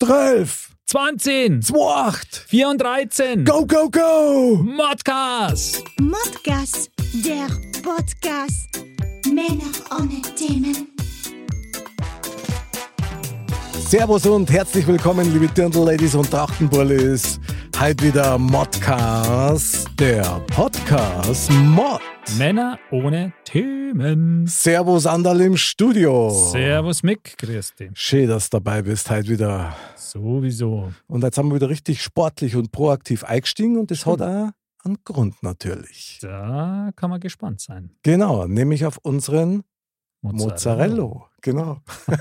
12, 20, 28, 413. go, go, go! Modcast. Modcast, der Podcast. Männer ohne Themen. Servus und herzlich willkommen, liebe Dirndl-Ladies und Trachtenbullis. Heute wieder Modcast, der Podcast Mod. Männer ohne Themen. Servus Andal im Studio. Servus Mick, grüß dich. Schön, dass du dabei bist, heute wieder. Sowieso. Und jetzt haben wir wieder richtig sportlich und proaktiv eingestiegen und das hat auch einen Grund natürlich. Da kann man gespannt sein. Genau, nämlich auf unseren Mozzarella. Genau.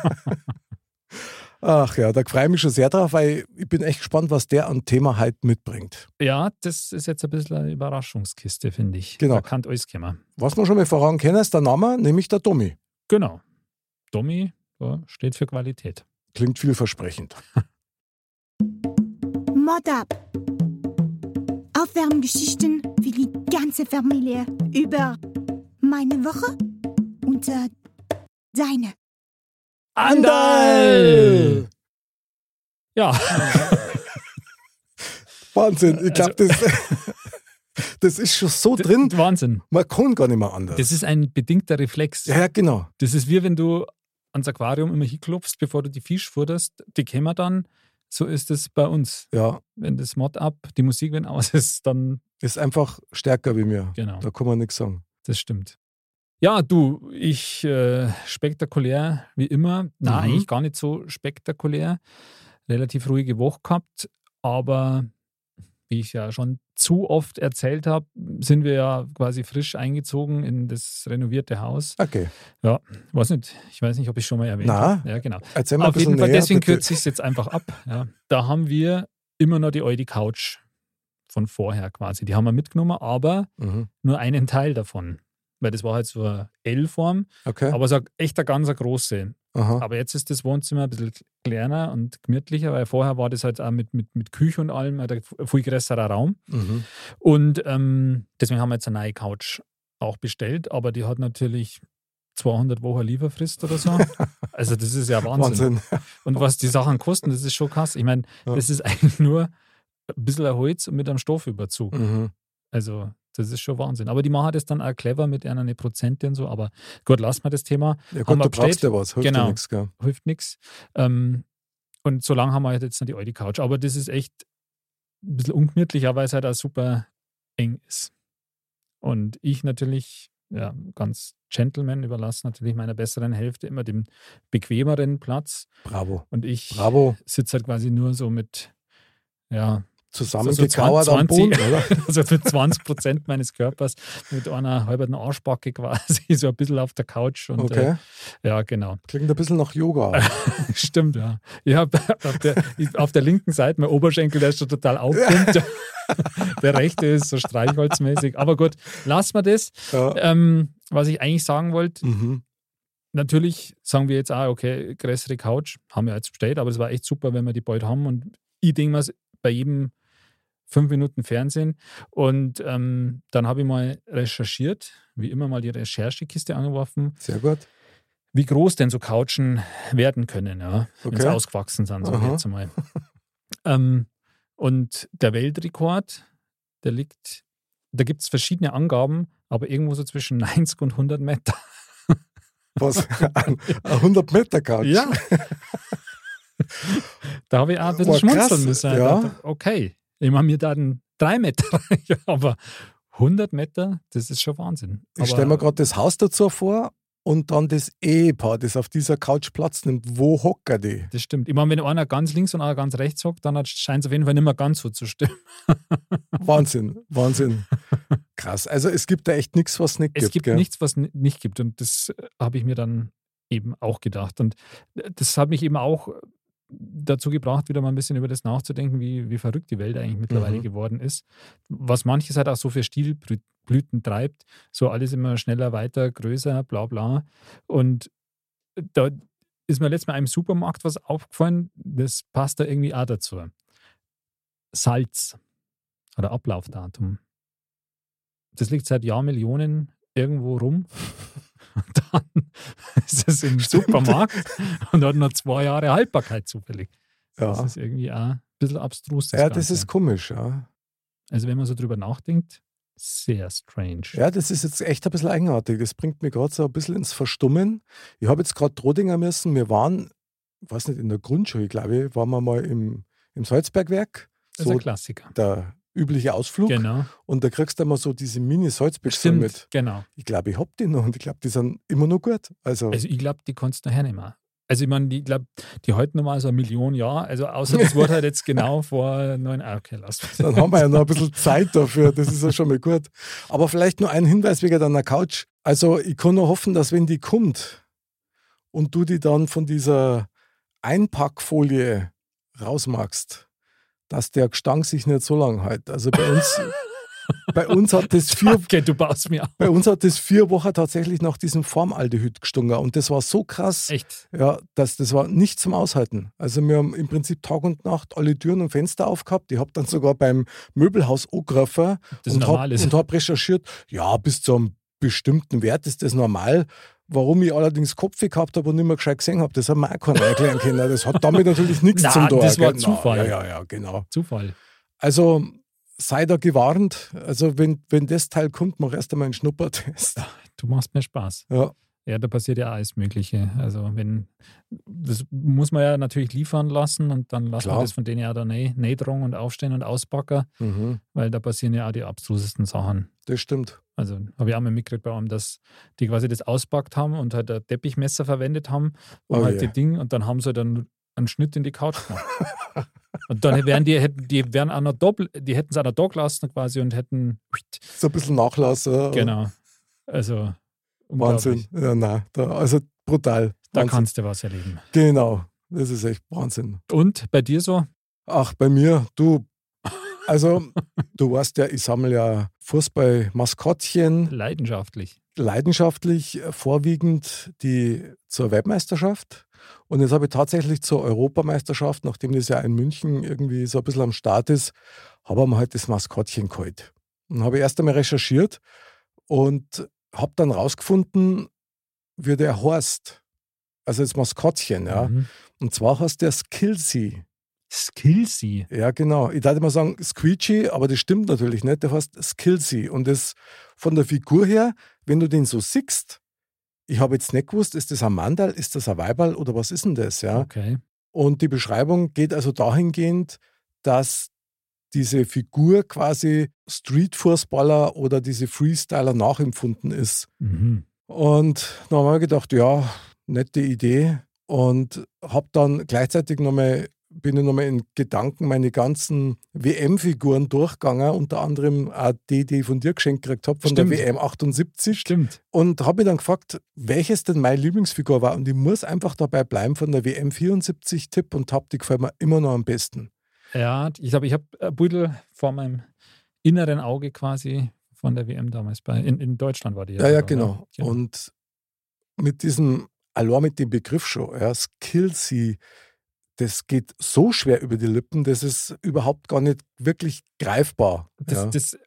Ach ja, da freue ich mich schon sehr drauf, weil ich bin echt gespannt, was der an Thema heute mitbringt. Ja, das ist jetzt ein bisschen eine Überraschungskiste, finde ich. Genau. Da kann alles kommen. Was wir schon mal voran kennen, ist der Name, nämlich der Tommy. Genau. Domi ja, steht für Qualität. Klingt vielversprechend. Mod up. Aufwärmgeschichten für die ganze Familie über meine Woche und äh, deine. Andal! Ja, Wahnsinn, ich glaube, das, das ist schon so drin, Wahnsinn. man kann gar nicht mehr anders. Das ist ein bedingter Reflex. ja, ja, genau. Das ist wie wenn du ans Aquarium immer hinklopfst, bevor du die Fisch futterst. Die kämen dann. So ist es bei uns. Ja, Wenn das Mod ab, die Musik wenn aus ist, dann ist einfach stärker wie mir. genau. Da kann man nichts sagen. Das stimmt. Ja, du, ich äh, spektakulär wie immer. Na, Mhm. eigentlich gar nicht so spektakulär. Relativ ruhige Woche gehabt, aber wie ich ja schon zu oft erzählt habe, sind wir ja quasi frisch eingezogen in das renovierte Haus. Okay, Ja, weiß nicht, ich weiß nicht, ob ich schon mal erwähnt habe. Ja, genau. erzähl mal Auf jeden Fall, näher. deswegen bitte. kürze ich es jetzt einfach ab. Ja. Da haben wir immer noch die Aldi Couch von vorher quasi. Die haben wir mitgenommen, aber Mhm. nur einen Teil davon. Weil das war halt so eine L-Form, Okay, aber so echt eine ganz große. aha. Aber jetzt ist das Wohnzimmer ein bisschen kleiner und gemütlicher, weil vorher war das halt auch mit, mit, mit Küche und allem halt ein viel größerer Raum. Mhm. Und ähm, deswegen haben wir jetzt eine neue Couch auch bestellt, aber die hat natürlich 200 Wochen Lieferfrist oder so. Also das ist ja Wahnsinn. Wahnsinn. Und was die Sachen kosten, das ist schon krass. Ich meine, Ja. das ist eigentlich nur ein bisschen ein Holz mit einem Stoffüberzug. Mhm. Also, das ist schon Wahnsinn. Aber die machen das dann auch clever mit einer Prozente und so. Aber gut, lassen wir das Thema. Ja gut, du brauchst ja was, hilft Genau. nichts? Hilft nichts. Ähm, und so lange haben wir halt jetzt noch die Audi Couch. Aber das ist echt ein bisschen ungemütlicher, weil es halt auch super eng ist. Und ich natürlich, ja, ganz Gentleman überlasse natürlich meiner besseren Hälfte immer den bequemeren Platz. Bravo. Und ich Bravo. sitze halt quasi nur so mit, ja, Zusammengekauert am 20 Boden, oder? also mit 20 Prozent meines Körpers mit einer halben Arschbacke quasi, so ein bisschen auf der Couch. Und, Okay. Äh, ja, genau. Klingt ein bisschen nach Yoga. Stimmt, ja. Ich habe auf auf der linken Seite, mein Oberschenkel, der ist schon total aufgepumpt. der rechte ist so streichholzmäßig. Aber gut, lassen wir das. Ja. Ähm, was ich eigentlich sagen wollte, Mhm. natürlich sagen wir jetzt auch, okay, größere Couch, haben wir jetzt bestellt, aber es war echt super, wenn wir die bald haben. Und ich denke mal, bei jedem fünf Minuten Fernsehen. Und ähm, dann habe ich mal recherchiert, wie immer mal die Recherchekiste angeworfen, Sehr gut. wie groß denn so Couchen werden können, ja, wenn sie Okay. ausgewachsen sind, Aha. jetzt einmal. ähm, und der Weltrekord, der liegt, da gibt es verschiedene Angaben, aber irgendwo so zwischen 90 und 100 Meter. Was? Ein 100 Meter Couch. Ja. da habe ich auch ein bisschen krass, schmunzeln müssen. Ja. dachte, Okay, ich meine, mir dann drei Meter, aber 100 Meter, das ist schon Wahnsinn. Ich stelle mir Aber- gerade das Haus dazu vor und dann das Ehepaar, das auf dieser Couch Platz nimmt. Wo hocken die? Das stimmt. Ich meine, wenn einer ganz links und einer ganz rechts hockt, dann scheint es auf jeden Fall nicht mehr ganz so zu stimmen. Wahnsinn, Wahnsinn. Krass. Also es gibt da echt nichts, was nicht Es gibt. gibt gell? nichts, was nicht gibt. Und das äh, habe ich mir dann eben auch gedacht. Und das hat mich eben auch dazu gebracht, wieder mal ein bisschen über das nachzudenken, wie, wie verrückt die Welt eigentlich mittlerweile Mhm. geworden ist. Was manches halt auch so für Stilblüten treibt, so alles immer schneller, weiter, größer, bla bla. Und da ist mir letztes Mal im Supermarkt was aufgefallen, das passt da irgendwie auch dazu. Salz oder Ablaufdatum. Das liegt seit Jahrmillionen irgendwo rum. Und dann ist es im Supermarkt und hat noch zwei Jahre Haltbarkeit zufällig. Das Ja, ist irgendwie auch ein bisschen abstrus. ja das Ganze. ist komisch. Ja. Also, wenn man so drüber nachdenkt, sehr strange. ja, das ist jetzt echt ein bisschen eigenartig. Das bringt mich gerade so ein bisschen ins Verstummen. Ich habe jetzt gerade Trodinger müssen. Wir waren, ich weiß nicht, in der Grundschule, glaube ich, waren wir mal im, im Salzbergwerk. Das ist So ein Klassiker. der übliche Ausflug. Genau. Und da kriegst du immer so diese Mini-Salzbüchse mit. Genau. Ich glaube, ich hab die noch und ich glaube, die sind immer noch gut. Also, Also, ich glaube, die kannst du hernehmen. Also, ich meine, ich glaube, die halten nochmal so eine Million Jahre. Also, außer das wurde halt jetzt genau vor neun. Ah, okay, lass mal. dann haben wir ja noch ein bisschen Zeit dafür. Das ist ja schon mal gut. Aber vielleicht nur ein Hinweis wegen deiner Couch. Also, ich kann nur hoffen, dass wenn die kommt und du die dann von dieser Einpackfolie rausmachst, dass der Gestank sich nicht so lang hält. Also bei uns, bei uns hat das vier, Okay, du baust mir auf. bei uns hat das vier Wochen tatsächlich nach diesem Formaldehyd gestunken. Und das war so krass. Echt. Ja, das, das war nicht zum Aushalten. Also wir haben im Prinzip Tag und Nacht alle Türen und Fenster aufgehabt. Ich habe dann sogar beim Möbelhaus angegriffen und habe hab recherchiert, ja, bis zu einem bestimmten Wert ist das normal. Warum ich allerdings Kopfweh gehabt habe und nicht mehr gescheit gesehen habe, das hat mir auch keiner erklären können. Das hat damit natürlich nichts zum tun. das war gell? Zufall. Ja, ja, ja, genau. Zufall. Also sei da gewarnt. Also wenn, wenn das Teil kommt, mach erst einmal einen Schnuppertest. Du machst mir Spaß. Ja, Ja, da passiert ja alles Mögliche. Also wenn, das muss man ja natürlich liefern lassen und dann lassen Klar. wir das von denen ja da Nähdrung und Aufstehen und Auspacken, mhm. weil da passieren ja auch die abstrusesten Sachen. das stimmt. Also habe ich auch mal mitgekriegt bei einem, dass die quasi das auspackt haben und halt ein Teppichmesser verwendet haben und Oh halt je. die Ding und dann haben sie dann einen Schnitt in die Couch gemacht. und dann wären die, hätten, die wären auch noch doppelt, die hätten es auch noch da gelassen quasi und hätten So ein bisschen Nachlass. ja. genau. Also Wahnsinn. Ja, nein, da, also brutal. Da Wahnsinn. kannst du was erleben. Genau, das ist echt Wahnsinn. Und bei dir so? Ach, bei mir, du, also du weißt ja, ich sammle ja Fußball-Maskottchen, Leidenschaftlich. leidenschaftlich, äh, vorwiegend die zur Weltmeisterschaft. Und jetzt habe ich tatsächlich zur Europameisterschaft, nachdem das ja in München irgendwie so ein bisschen am Start ist, habe ich mir halt das Maskottchen geholt. Und habe erst einmal recherchiert und habe dann rausgefunden, wie der heißt. Also das Maskottchen, ja. Mhm. Und zwar heißt der Skillsy. Skillsy. Ja, genau. Ich dachte mal sagen Squeegee, aber das stimmt natürlich nicht. Der heißt Skillsy. Und das von der Figur her, wenn du den so siehst, ich habe jetzt nicht gewusst, ist das ein Mandal, ist das ein Weiberl oder was ist denn das? Ja? Okay. Und die Beschreibung geht also dahingehend, dass diese Figur quasi Street-Fußballer oder diese Freestyler nachempfunden ist. Mhm. Und dann haben wir gedacht, ja, nette Idee. Und habe dann gleichzeitig nochmal, bin ich nochmal in Gedanken meine ganzen WM-Figuren durchgegangen, unter anderem auch die, die ich von dir geschenkt gekriegt habe, von Stimmt. der WM 78. Stimmt. Und habe mich dann gefragt, welches denn meine Lieblingsfigur war. Und ich muss einfach dabei bleiben von der WM 74 Tipp und Tab, die gefällt mir immer noch am besten. Ja, ich glaube, ich habe ein Beutel vor meinem inneren Auge quasi von der WM damals bei. In, in Deutschland war die Ja, ja, sogar, genau. oder? Und mit diesem, allein mit dem Begriff schon, ja, Skillsy, das geht so schwer über die Lippen, das ist überhaupt gar nicht wirklich greifbar. Das, ja. das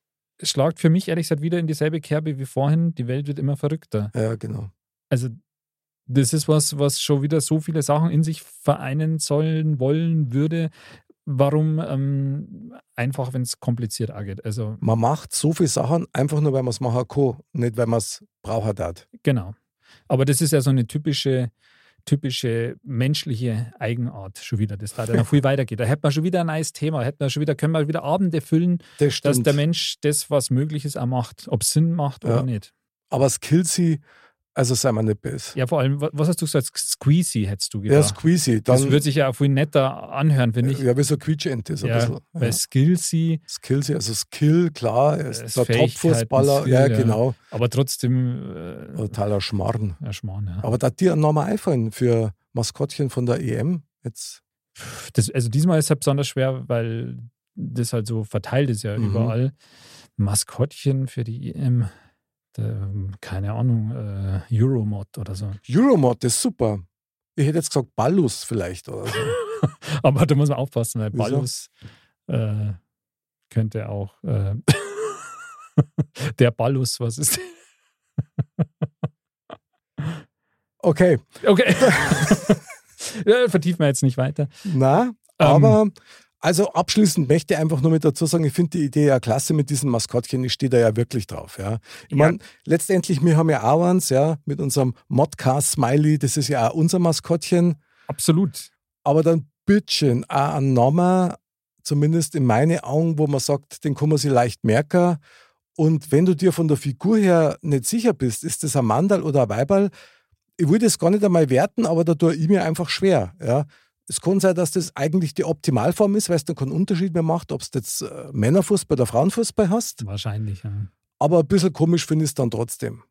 schlagt für mich ehrlich gesagt wieder in dieselbe Kerbe wie vorhin. Die Welt wird immer verrückter. ja, genau. Also, das ist was, was schon wieder so viele Sachen in sich vereinen sollen, wollen würde. Warum ähm, einfach, wenn es kompliziert angeht? Also, Man macht so viele Sachen einfach nur, weil man es machen kann, nicht weil man es braucht hat. genau. Aber das ist ja so eine typische, typische menschliche Eigenart schon wieder, das da noch viel weitergeht. Da hätte man schon wieder ein neues Thema, hätte man schon wieder, können wir wieder Abende füllen, Das dass der Mensch das, was möglich ist, auch macht, ob es Sinn macht Ja. oder nicht. Aber Skillsy, Also sei mal nicht böse. Ja, vor allem, wa- was hast du gesagt? Squeezy hättest du Ja, gedacht. Squeezy. das Dann, würde sich ja auch viel netter anhören, finde ich. ja, wie so Quietschente, so ein Ja, bisschen. Bei Ja. Skillsy, Skills, also Skill, klar, er ist Ist der Top-Fußballer. Ja, ja. genau. aber trotzdem äh, Totaler Schmarrn. ja, Schmarrn, ja. Aber da hat dir ein Name einfallen für Maskottchen von der EM. Jetzt, Das, also diesmal ist es halt besonders schwer, weil das halt so verteilt ist ja Mhm. überall. Maskottchen für die EM, keine Ahnung, äh, Euromod oder so. Euromod ist super. Ich hätte jetzt gesagt Ballus vielleicht oder so. Aber da muss man aufpassen, weil? Ballus äh, könnte auch äh, der Ballus, was ist Okay, Okay. ja, vertiefen wir jetzt nicht weiter. na, Ähm, aber also abschließend möchte ich einfach nur mit dazu sagen, ich finde die Idee ja klasse mit diesen Maskottchen. Ich stehe da ja wirklich drauf. Ja. Ich Ja. meine, letztendlich, wir haben ja auch eins, ja, mit unserem Modcast Smiley, das ist ja auch unser Maskottchen. Absolut. aber dann bitteschön auch ein Name, zumindest in meine Augen, wo man sagt, den kann man sich leicht merken. Und wenn du dir von der Figur her nicht sicher bist, ist das ein Mandal oder ein Weiberl, ich würde es gar nicht einmal werten, aber da tue ich mir einfach schwer. Ja. Es kann sein, dass das eigentlich die Optimalform ist, weil es dann keinen Unterschied mehr macht, ob es jetzt äh, Männerfußball oder Frauenfußball hast. Wahrscheinlich, ja. Aber ein bisschen komisch finde ich es dann trotzdem.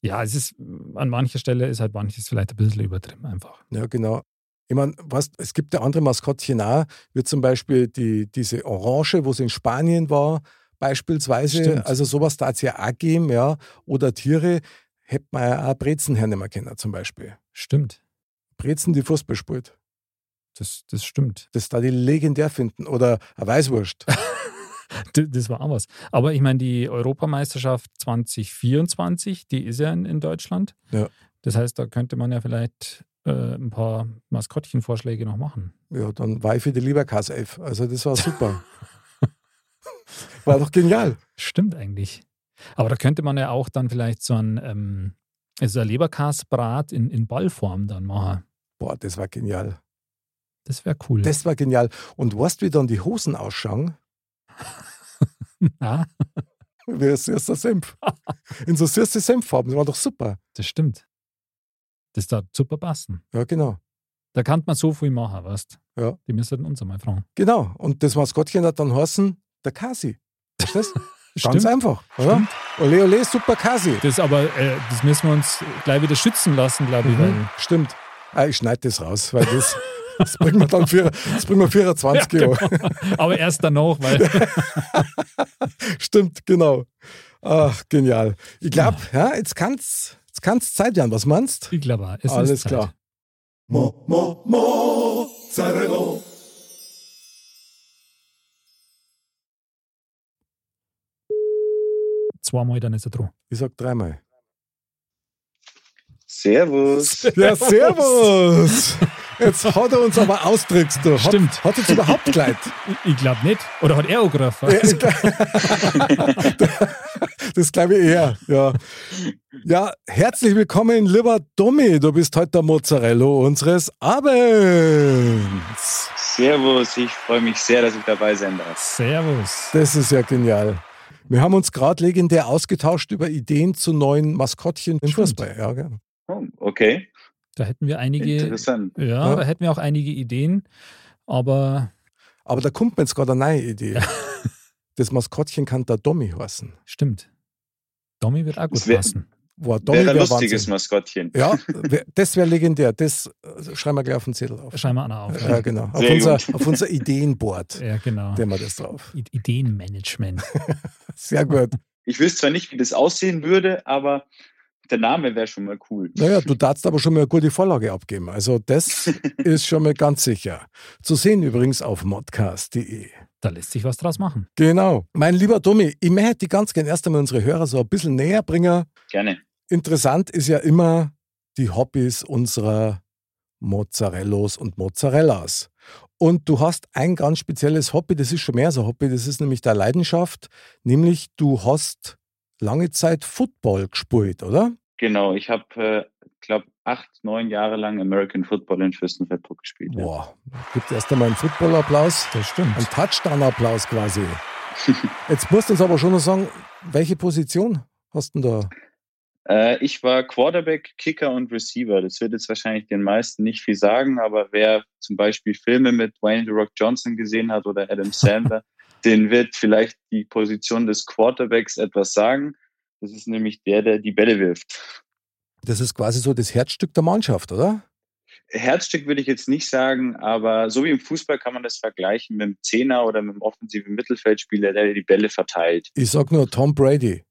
Ja, es ist, an mancher Stelle ist halt manches vielleicht ein bisschen übertrieben einfach. Ja, genau. Ich meine, weißt, es gibt ja andere Maskottchen auch, wie zum Beispiel die, diese Orange, wo es in Spanien war, beispielsweise. Stimmt. Also sowas da es ja auch geben, ja. Oder Tiere, hätte man ja auch Brezen hernehmen können, zum Beispiel. Stimmt. Brezen, die Fußball spielt. Das, das stimmt. Das da die legendär finden. Oder eine Weißwurst. Das war auch was. Aber ich meine, die Europameisterschaft 2024, die ist ja in, in Deutschland. Ja. Das heißt, da könnte man ja vielleicht äh, ein paar Maskottchenvorschläge noch machen. ja, dann war ich für die Leberkass-Elf. Also das war super. war doch genial. Stimmt eigentlich. Aber da könnte man ja auch dann vielleicht so ein, ähm, also ein Leberkasbrat in, in Ballform dann machen. Boah, das war genial. Das wäre cool. Das war genial. Und weißt du, wie dann die Hosen ausschauen? ja, Wie ein süßer Senf. In so süße Senffarben. Das war doch super. das stimmt. Das da super passen. Ja, genau. Da kann man so viel machen, weißt Ja. Die müssen uns einmal fragen. Genau. Und das Maskottchen hat dann heißen, der Kasi. Verstehst du? Ganz Stimmt. einfach, oder? Stimmt. Ole, ole, super Kasi. Das aber, äh, das müssen wir uns gleich wieder schützen lassen, glaube ich, Mhm. Stimmt. Ah, ich schneide das raus, weil das, das bringen wir dann für, das bringen wir 24 Ja, Euro. Aber erst danach, weil Stimmt, genau. Ach, genial. Ich glaube, ja, jetzt kann es jetzt kann's Zeit werden. Was meinst ich glaube, es Alles ist Zeit. klar. Mo, mo, Mozzarella. Zweimal, dann ist er dran. Ich sag dreimal. Servus. Ja, servus. Jetzt hat er uns aber austrickst du. Hat, Stimmt. Hat jetzt überhaupt gleich. Ich, ich glaube nicht. Oder hat er auch gerufen? das glaube ich eher, ja. Ja, herzlich willkommen, lieber Domi. Du bist heute der Mozzarella unseres Abends. Servus. Ich freue mich sehr, dass ich dabei sein darf. Servus. Das ist ja genial. Wir haben uns gerade legendär ausgetauscht über Ideen zu neuen Maskottchen im. Fußball. Ja, gell. Oh, okay. Da hätten wir einige, Interessant. ja, Ja. da hätten wir auch einige Ideen. Aber Aber da kommt mir jetzt gerade eine neue Idee. Das Maskottchen kann der Domi heißen. stimmt. Domi wird auch gut Das wär- passen. Boah, Domi Wäre ein wär lustiges Wahnsinn. Maskottchen. Ja, wär- das wäre legendär. Das äh, schreiben wir gleich auf den Zettel auf. Schreiben wir auch noch auf. Ja, genau. Auf unser, auf unser Ideenboard. Ja, genau. Nehmen wir das drauf. I- Ideenmanagement. Sehr gut. Ich wüsste zwar nicht, wie das aussehen würde, aber der Name wäre schon mal cool. Naja, du darfst aber schon mal eine gute Vorlage abgeben. Also das ist schon mal ganz sicher. Zu sehen übrigens auf modcast.de. Da lässt sich was draus machen. Genau. Mein lieber Tommy, ich möchte die ganz gerne erst einmal unsere Hörer so ein bisschen näher bringen. Gerne. Interessant ist ja immer die Hobbys unserer Mozzarellos und Mozzarellas. Und du hast ein ganz spezielles Hobby, das ist schon mehr so ein Hobby, das ist nämlich deine Leidenschaft, nämlich du hast lange Zeit Football gespielt, oder? Genau. Ich habe, äh, glaube acht, neun Jahre lang American Football in Fürstenfeldbruck gespielt. Ja. Boah, gibt erst einmal einen Football-Applaus, Das stimmt. einen Touchdown-Applaus quasi. Jetzt musst du uns aber schon noch sagen, welche Position hast du denn da? Äh, ich war Quarterback, Kicker und Receiver. Das wird jetzt wahrscheinlich den meisten nicht viel sagen, aber wer zum Beispiel Filme mit Wayne The Rock Johnson gesehen hat oder Adam Sandler, den wird vielleicht die Position des Quarterbacks etwas sagen. Das ist nämlich der, der die Bälle wirft. Das ist quasi so das Herzstück der Mannschaft, oder? Herzstück würde ich jetzt nicht sagen, aber so wie im Fußball kann man das vergleichen mit dem Zehner oder mit dem offensiven Mittelfeldspieler, der die Bälle verteilt. Ich sag nur Tom Brady.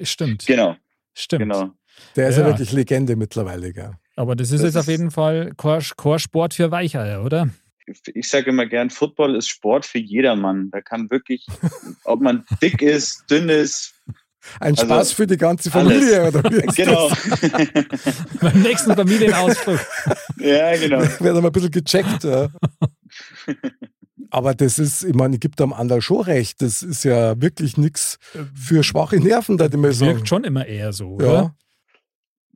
Stimmt. Genau, Stimmt. genau. Der ist ja, Ja. wirklich Legende mittlerweile, gell? Aber das ist Das jetzt auf jeden Fall kein kein Sport für Weicheier, oder? Ich sage immer gern, Football ist Sport für jedermann. Da kann wirklich, ob man dick ist, dünn ist, Ein Also, Spaß für die ganze Familie, oder wie? ist genau. Beim nächsten Familienausflug. ja, genau. Wird aber ein bisschen gecheckt. Ja. Aber das ist, ich meine, ich gebe dem Andal schon recht. Das ist ja wirklich nichts für schwache Nerven, da die mir sagen. Wirkt schon immer eher so, Ja. oder?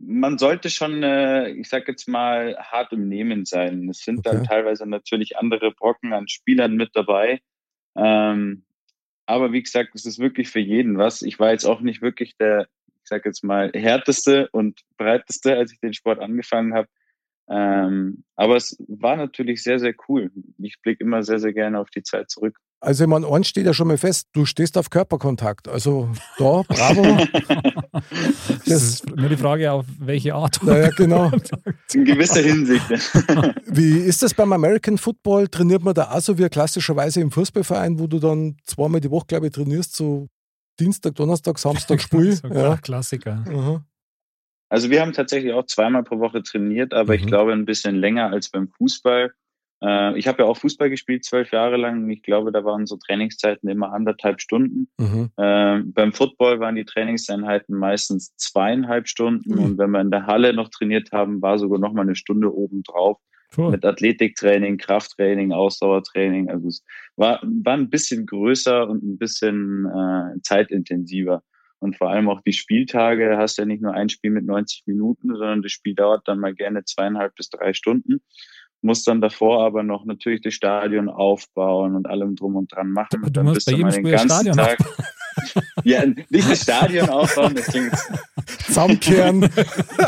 Man sollte schon, äh, ich sag jetzt mal, hart im Nehmen sein. Es sind dann Okay. teilweise natürlich andere Brocken an Spielern mit dabei. Ähm, aber wie gesagt, es ist wirklich für jeden was. Ich war jetzt auch nicht wirklich der, ich sag jetzt mal, härteste und breiteste, als ich den Sport angefangen habe. Ähm, aber es war natürlich sehr, sehr cool. Ich blicke immer sehr, sehr gerne auf die Zeit zurück. Also, ich meine, eins steht ja schon mal fest, du stehst auf Körperkontakt. Also, da, bravo. Das ist nur die Frage, auf welche Art. naja, genau. In gewisser Hinsicht. Wie ist das beim American Football? Trainiert man da auch so wie klassischerweise im Fußballverein, wo du dann zweimal die Woche, glaube ich, trainierst, so Dienstag, Donnerstag, Samstag, Spiel? So ja. Klassiker. Aha. Also wir haben tatsächlich auch zweimal pro Woche trainiert, aber ich Mhm. glaube ein bisschen länger als beim Fußball. Äh, ich habe ja auch Fußball gespielt, zwölf Jahre lang. und Ich glaube, da waren so Trainingszeiten immer anderthalb Stunden. Mhm. Ähm, beim Football waren die Trainingseinheiten meistens zweieinhalb Stunden. Mhm. Und wenn wir in der Halle noch trainiert haben, war sogar noch mal eine Stunde oben drauf Puh. mit Athletiktraining, Krafttraining, Ausdauertraining. Also es war, war ein bisschen größer und ein bisschen äh, zeitintensiver. Und vor allem auch die Spieltage, da hast du ja nicht nur ein Spiel mit 90 Minuten, sondern das Spiel dauert dann mal gerne zweieinhalb bis drei Stunden. Muss dann davor aber noch natürlich das Stadion aufbauen und allem drum und dran machen. Du dann musst bist bei du jedem mal den Spiel Stadion Tag. ja, nicht das Stadion aufbauen, das klingt Zusammenkehren,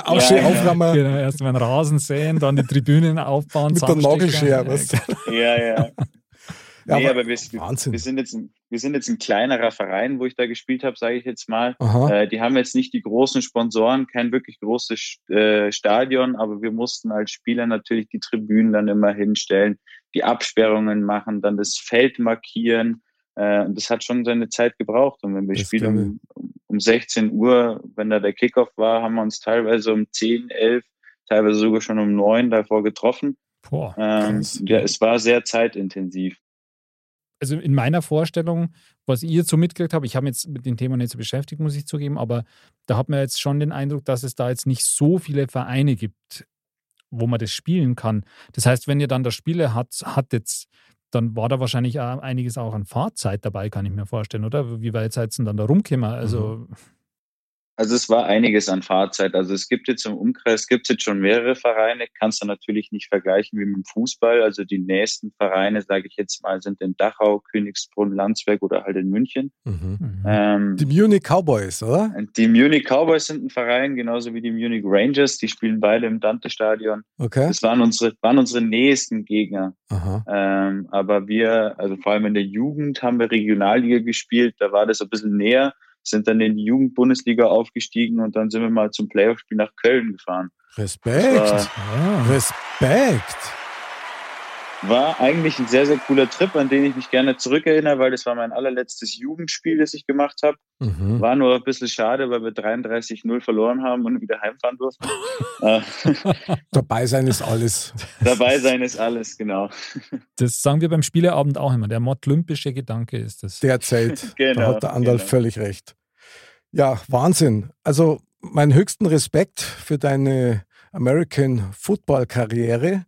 Ausche Ja, ja. auframmen Genau, erst mal einen Rasen säen, dann die Tribünen aufbauen. mit der. Nagelschere. Was? Ja, ja. Ja, nee, aber aber wir, wir, sind jetzt, ein- wir sind jetzt ein kleinerer Verein, wo ich da gespielt habe, sage ich jetzt mal. Äh, die haben jetzt nicht die großen Sponsoren, kein wirklich großes äh, Stadion, aber wir mussten als Spieler natürlich die Tribünen dann immer hinstellen, die Absperrungen machen, dann das Feld markieren. Äh, und das hat schon seine Zeit gebraucht. Und wenn wir Das spielen um, um 16 Uhr, wenn da der Kickoff war, haben wir uns teilweise um 10, 11, teilweise sogar schon um 9 davor getroffen. Boah. Ähm, ja, es war sehr zeitintensiv. Also in meiner Vorstellung, was ich jetzt so mitgekriegt habe, ich habe mich jetzt mit dem Thema nicht so beschäftigt, muss ich zugeben, aber da hat man jetzt schon den Eindruck, dass es da jetzt nicht so viele Vereine gibt, wo man das spielen kann. Das heißt, wenn ihr dann das Spiele hat, hattet, dann war da wahrscheinlich auch einiges auch an Fahrzeit dabei, kann ich mir vorstellen, oder? Wie weit seid ihr denn dann da rumgekommen? Also, Also es war einiges an Fahrzeit. Also es gibt jetzt im Umkreis, gibt es jetzt schon mehrere Vereine, kannst du natürlich nicht vergleichen wie mit dem Fußball. Also die nächsten Vereine, sage ich jetzt mal, sind in Dachau, Königsbrunn, Landsberg oder halt in München. Mhm. Ähm, Die Munich Cowboys, oder? die Munich Cowboys sind ein Verein, genauso wie die Munich Rangers. Die spielen beide im Dante-Stadion. Okay. Das waren unsere, waren unsere nächsten Gegner. Aha. Ähm, aber wir, also vor allem in der Jugend haben wir Regionalliga gespielt, da war das ein bisschen näher, sind dann in die Jugendbundesliga aufgestiegen und dann sind wir mal zum Playoff-Spiel nach Köln gefahren. Respekt. Das ja. Respekt. War eigentlich ein sehr, sehr cooler Trip, an den ich mich gerne zurückerinnere, weil das war mein allerletztes Jugendspiel, das ich gemacht habe. Mhm. War nur ein bisschen schade, weil wir 33-0 verloren haben und wieder heimfahren durften. äh, Dabei sein ist alles. dabei sein ist alles, genau. Das sagen wir beim Spieleabend auch immer. Der modlympische Gedanke ist das. Derzeit. da Genau, hat der Andal genau. völlig recht. Ja, Wahnsinn. Also meinen höchsten Respekt für deine American Football Karriere.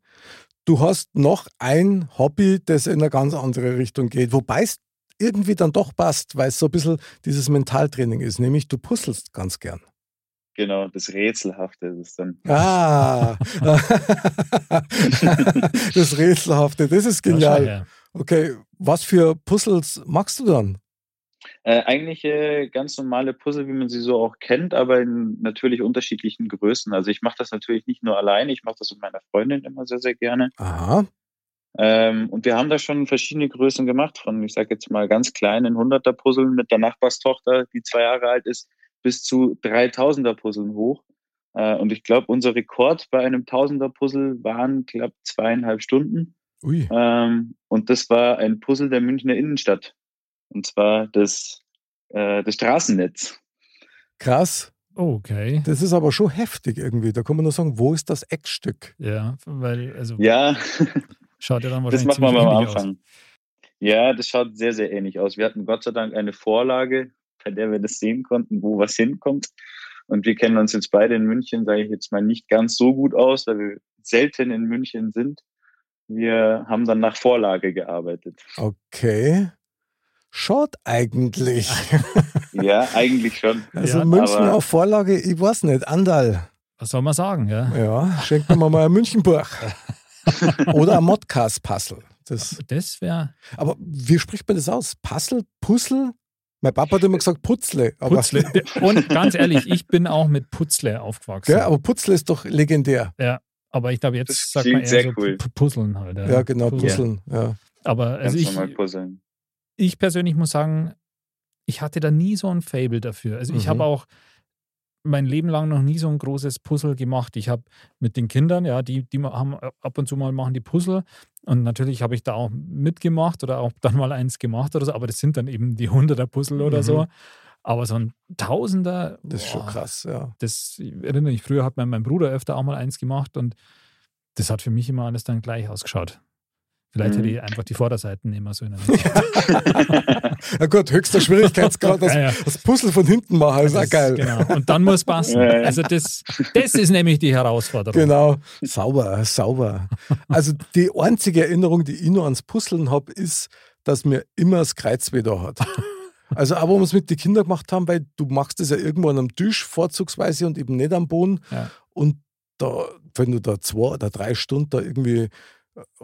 Du hast noch ein Hobby, das in eine ganz andere Richtung geht, wobei es irgendwie dann doch passt, weil es so ein bisschen dieses Mentaltraining ist, nämlich du puzzelst ganz gern. Genau, das Rätselhafte ist es dann. Ah, das Rätselhafte, das ist genial. Okay, was für Puzzles magst du dann? Äh, eigentlich äh, ganz normale Puzzle, wie man sie so auch kennt, aber in natürlich unterschiedlichen Größen. Also ich mache das natürlich nicht nur alleine, ich mache das mit meiner Freundin immer sehr, sehr gerne. Aha. Ähm, und wir haben da schon verschiedene Größen gemacht, von, ich sage jetzt mal, ganz kleinen 100er-Puzzeln mit der Nachbarstochter, die zwei Jahre alt ist, bis zu 3000er-Puzzeln hoch. Äh, und ich glaube, unser Rekord bei einem 1000er-Puzzle waren, glaube zweieinhalb Stunden. Ui. Ähm, und das war ein Puzzle der Münchner Innenstadt. Und zwar das, äh, das Straßennetz. Krass. Okay. Das ist aber schon heftig irgendwie. Da kann man nur sagen, wo ist das Eckstück? Ja, weil, also Ja, schaut ja dann das wahrscheinlich machen wir mal am ähnlich aus. Anfang. Ja, das schaut sehr, sehr ähnlich aus. Wir hatten Gott sei Dank eine Vorlage, bei der wir das sehen konnten, wo was hinkommt. Und wir kennen uns jetzt beide in München, sage ich jetzt mal, nicht ganz so gut aus, weil wir selten in München sind. Wir haben dann nach Vorlage gearbeitet. Okay. Schaut eigentlich. Ja, eigentlich schon. Also Ja, München aber- auf Vorlage, ich weiß nicht, Andal. Was soll man sagen, ja? Ja, schenkt mir mal ein Münchenbuch. Oder ein Modcast-Puzzle. Das, Das wäre aber wie spricht man das aus? Puzzle? Puzzle? Mein Papa hat immer gesagt Putzle. Aber, Putzle. Und ganz ehrlich, ich bin auch mit Putzle aufgewachsen. Gell, aber Putzle ist doch legendär. Aber ich glaube, jetzt Das sagt man eher so cool. Pu- Puzzeln halt. Ja, genau, Puzzle. Puzzeln. Ja. Aber also Ganz ich, normal puzzeln. Ich persönlich muss sagen, ich hatte da nie so ein Fable dafür. Also ich Mhm. habe auch mein Leben lang noch nie so ein großes Puzzle gemacht. Ich habe mit den Kindern, ja, die, die haben ab und zu mal machen die Puzzle und natürlich habe ich da auch mitgemacht oder auch dann mal eins gemacht oder so, aber das sind dann eben die 100er Puzzle oder Mhm. so. Aber so ein Tausender, Das ist schon krass, ja. Das erinnere ich, früher hat mein, mein Bruder öfter auch mal eins gemacht und das hat für mich immer alles dann gleich ausgeschaut. Vielleicht Mhm. hätte ich einfach die Vorderseiten immer so in der. Na gut, höchster Schwierigkeitsgrad, das, Ja, ja. das Puzzle von hinten machen, ist auch Das- geil. Genau. Und dann muss passen. Ja. Also das, das ist nämlich die Herausforderung. Genau, sauber, sauber. Also die einzige Erinnerung, die ich noch ans Puzzeln habe, ist, dass mir immer das Kreuzweh da hat. Also auch, wo wir es mit den Kindern gemacht haben, weil du machst es ja irgendwo an einem Tisch vorzugsweise und eben nicht am Boden. Und da, wenn du da zwei oder drei Stunden da irgendwie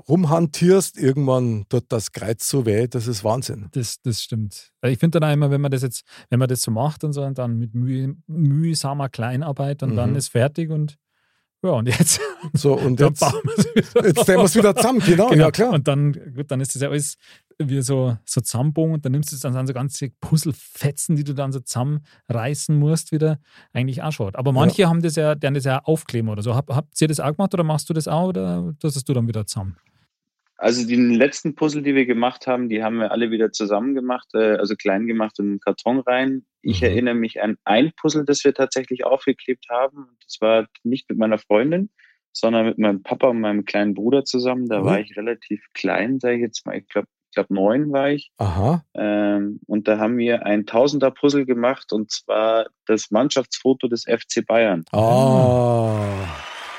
rumhantierst, irgendwann tut das Kreuz so weh, das ist Wahnsinn. Das, das stimmt. Ich finde dann auch immer, wenn man das jetzt, wenn man das so macht und so, und dann mit müh, mühsamer Kleinarbeit und dann Mhm. ist fertig und ja, und jetzt, So, und dann jetzt, jetzt stellen wir es wieder zusammen, genau, Genau. ja klar. Und dann, gut, dann ist das ja alles wie so, so zusammenbogen und dann nimmst du es dann an so ganze Puzzlefetzen, die du dann so zusammenreißen musst, wieder eigentlich schon. Aber manche haben das ja, deren das ja aufkleben oder so. Hab, habt ihr das auch gemacht oder machst du das auch oder tust du dann wieder zusammen? Also die letzten Puzzle, die wir gemacht haben, die haben wir alle wieder zusammen gemacht, äh, also klein gemacht in den Karton rein. Ich Mhm. erinnere mich an ein Puzzle, das wir tatsächlich aufgeklebt haben. Das war nicht mit meiner Freundin, sondern mit meinem Papa und meinem kleinen Bruder zusammen. Da Mhm. war ich relativ klein, sage ich jetzt mal. Ich glaube, ich glaube neun war ich. Aha, Ähm, und da haben wir ein Tausender Puzzle gemacht und zwar das Mannschaftsfoto des FC Bayern. Ah.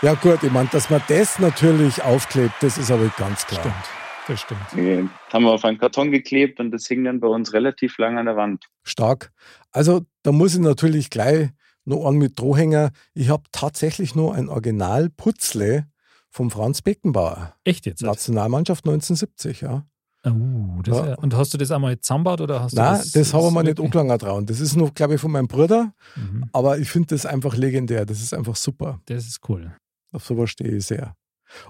Ja gut, ich meine, dass man das natürlich aufklebt, das ist aber ganz klar. Stimmt. Das stimmt. Die haben wir auf einen Karton geklebt und das hing dann bei uns relativ lang an der Wand. Stark. Also da muss ich natürlich gleich noch an mit Drohhänger. Ich habe tatsächlich nur ein Original Putzle vom Franz Beckenbauer. Echt jetzt? Nationalmannschaft 1970, ja. Uh, das Ja. Und hast du das einmal zusammengebaut oder hast Nein, du das, das? haben wir mir nicht angelangen trauen. Das ist noch, glaube ich, von meinem Bruder, Mhm. aber ich finde das einfach legendär. Das ist einfach super. Das ist cool. Auf sowas stehe ich sehr.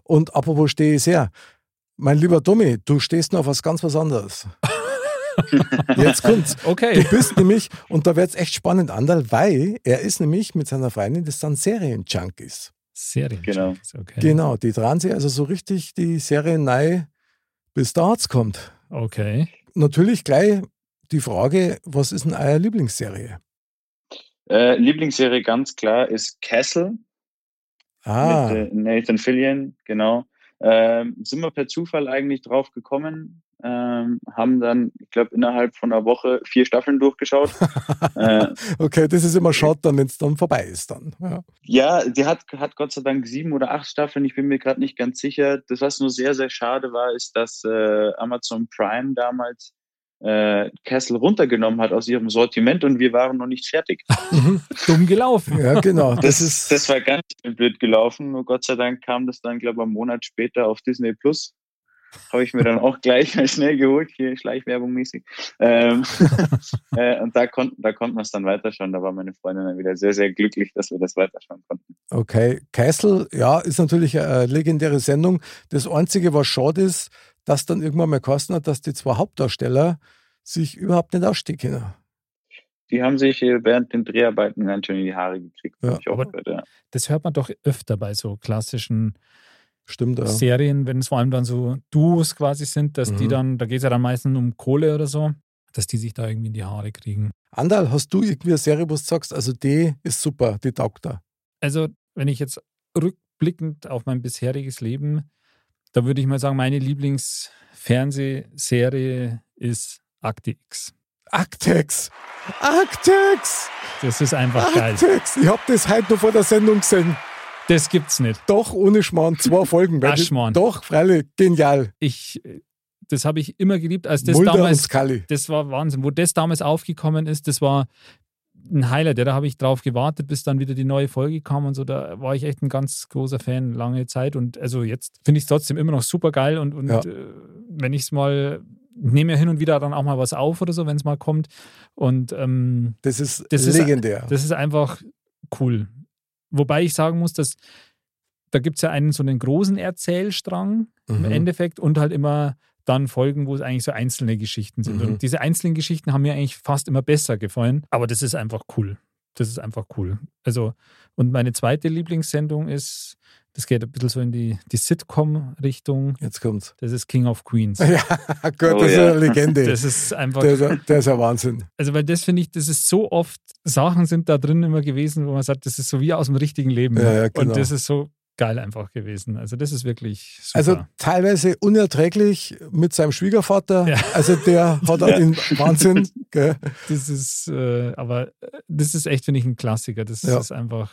Und apropos stehe ich sehr. Mein lieber Tommy, du stehst noch auf was ganz was anderes. Jetzt kommt's. Okay. Du bist nämlich, und da wird's echt spannend, Anderl, weil er ist nämlich mit seiner Freundin, das sind Serienjunkies. Serien. Genau. Okay. Genau, die dran sie also so richtig die Serien neu, bis da hat's kommt. Okay. Natürlich gleich die Frage, was ist denn eure Lieblingsserie? Äh, Lieblingsserie ganz klar ist Castle Ah, mit äh, Nathan Fillion, genau. Ähm, sind wir per Zufall eigentlich drauf gekommen, ähm, haben dann, ich glaube, innerhalb von einer Woche vier Staffeln durchgeschaut. äh, okay, das ist immer schade, dann, wenn es dann vorbei ist dann. Ja. ja, die hat, hat Gott sei Dank sieben oder acht Staffeln, ich bin mir gerade nicht ganz sicher. Das, was nur sehr, sehr schade war, ist, dass äh, Amazon Prime damals äh, Castle runtergenommen hat aus ihrem Sortiment und wir waren noch nicht fertig. Mhm. Dumm gelaufen. ja, genau. Das, Das, ist, das war ganz blöd gelaufen. Nur Gott sei Dank kam das dann, glaube ich, einen Monat später auf Disney Plus. Habe ich mir dann auch gleich schnell geholt, hier Schleichwerbung mäßig. Ähm, äh, und da konnten, da konnten wir es dann weiterschauen. Da war meine Freundin dann wieder sehr, sehr glücklich, dass wir das weiterschauen konnten. Okay, Kessel, ja, ist natürlich eine legendäre Sendung. Das Einzige, was schade ist, dass dann irgendwann mal kosten hat, dass die zwei Hauptdarsteller sich überhaupt nicht ausstehen können. Die haben sich während den Dreharbeiten ganz schön in die Haare gekriegt. Ja, ich auch gehört, ja. Das hört man doch öfter bei so klassischen Stimmt, ja. Serien, wenn es vor allem dann so Duos quasi sind, dass die Mhm. dann, da geht es ja dann meistens um Kohle oder so, dass die sich da irgendwie in die Haare kriegen. Andal, hast du irgendwie eine Serie, wo du sagst, also die ist super, die taugt da? Also, wenn ich jetzt rückblickend auf mein bisheriges Leben, da würde ich mal sagen, meine Lieblingsfernsehserie ist Akte X. Aktex! Aktex! Das ist einfach geil. Aktex! Ich hab das heute noch vor der Sendung gesehen. Das gibt's nicht. Doch, ohne Schmarrn, zwei Folgen. Ach, Schmarrn. Doch, freilich, genial. Ich, das habe ich immer geliebt, als das Mulder und damals Scully. das war Wahnsinn. Wo das damals aufgekommen ist, das war ein Highlight. Ja, da habe ich drauf gewartet, bis dann wieder die neue Folge kam und so. Da war ich echt ein ganz großer Fan lange Zeit. Und also jetzt finde ich es trotzdem immer noch super geil. Und, und Ja. äh, wenn ich es mal, ich nehme ja hin und wieder dann auch mal was auf oder so, wenn es mal kommt. Und ähm, Das ist Das ist- legendär. das ist einfach cool. Wobei ich sagen muss, dass da gibt es ja einen so einen großen Erzählstrang im Mhm. Endeffekt und halt immer dann Folgen, wo es eigentlich so einzelne Geschichten sind. Mhm. Und diese einzelnen Geschichten haben mir eigentlich fast immer besser gefallen. Aber das ist einfach cool. Das ist einfach cool. Also, und meine zweite Lieblingssendung ist, das geht ein bisschen so in die, die Sitcom-Richtung. Jetzt kommt's. Das ist King of Queens. Ja, gut, Oh das ist ja. eine Legende. Das ist einfach der, ist ein- der ist ein Wahnsinn. Also, weil das finde ich, das ist so oft, Sachen sind da drin immer gewesen, wo man sagt, das ist so wie aus dem richtigen Leben. Ja, ja, genau. Und das ist so geil einfach gewesen. Also, das ist wirklich super. Also teilweise unerträglich mit seinem Schwiegervater. Ja. Also der hat einen Wahnsinn. Gell? das ist, äh, aber äh, das ist echt, finde ich, ein Klassiker. Das Ja. ist einfach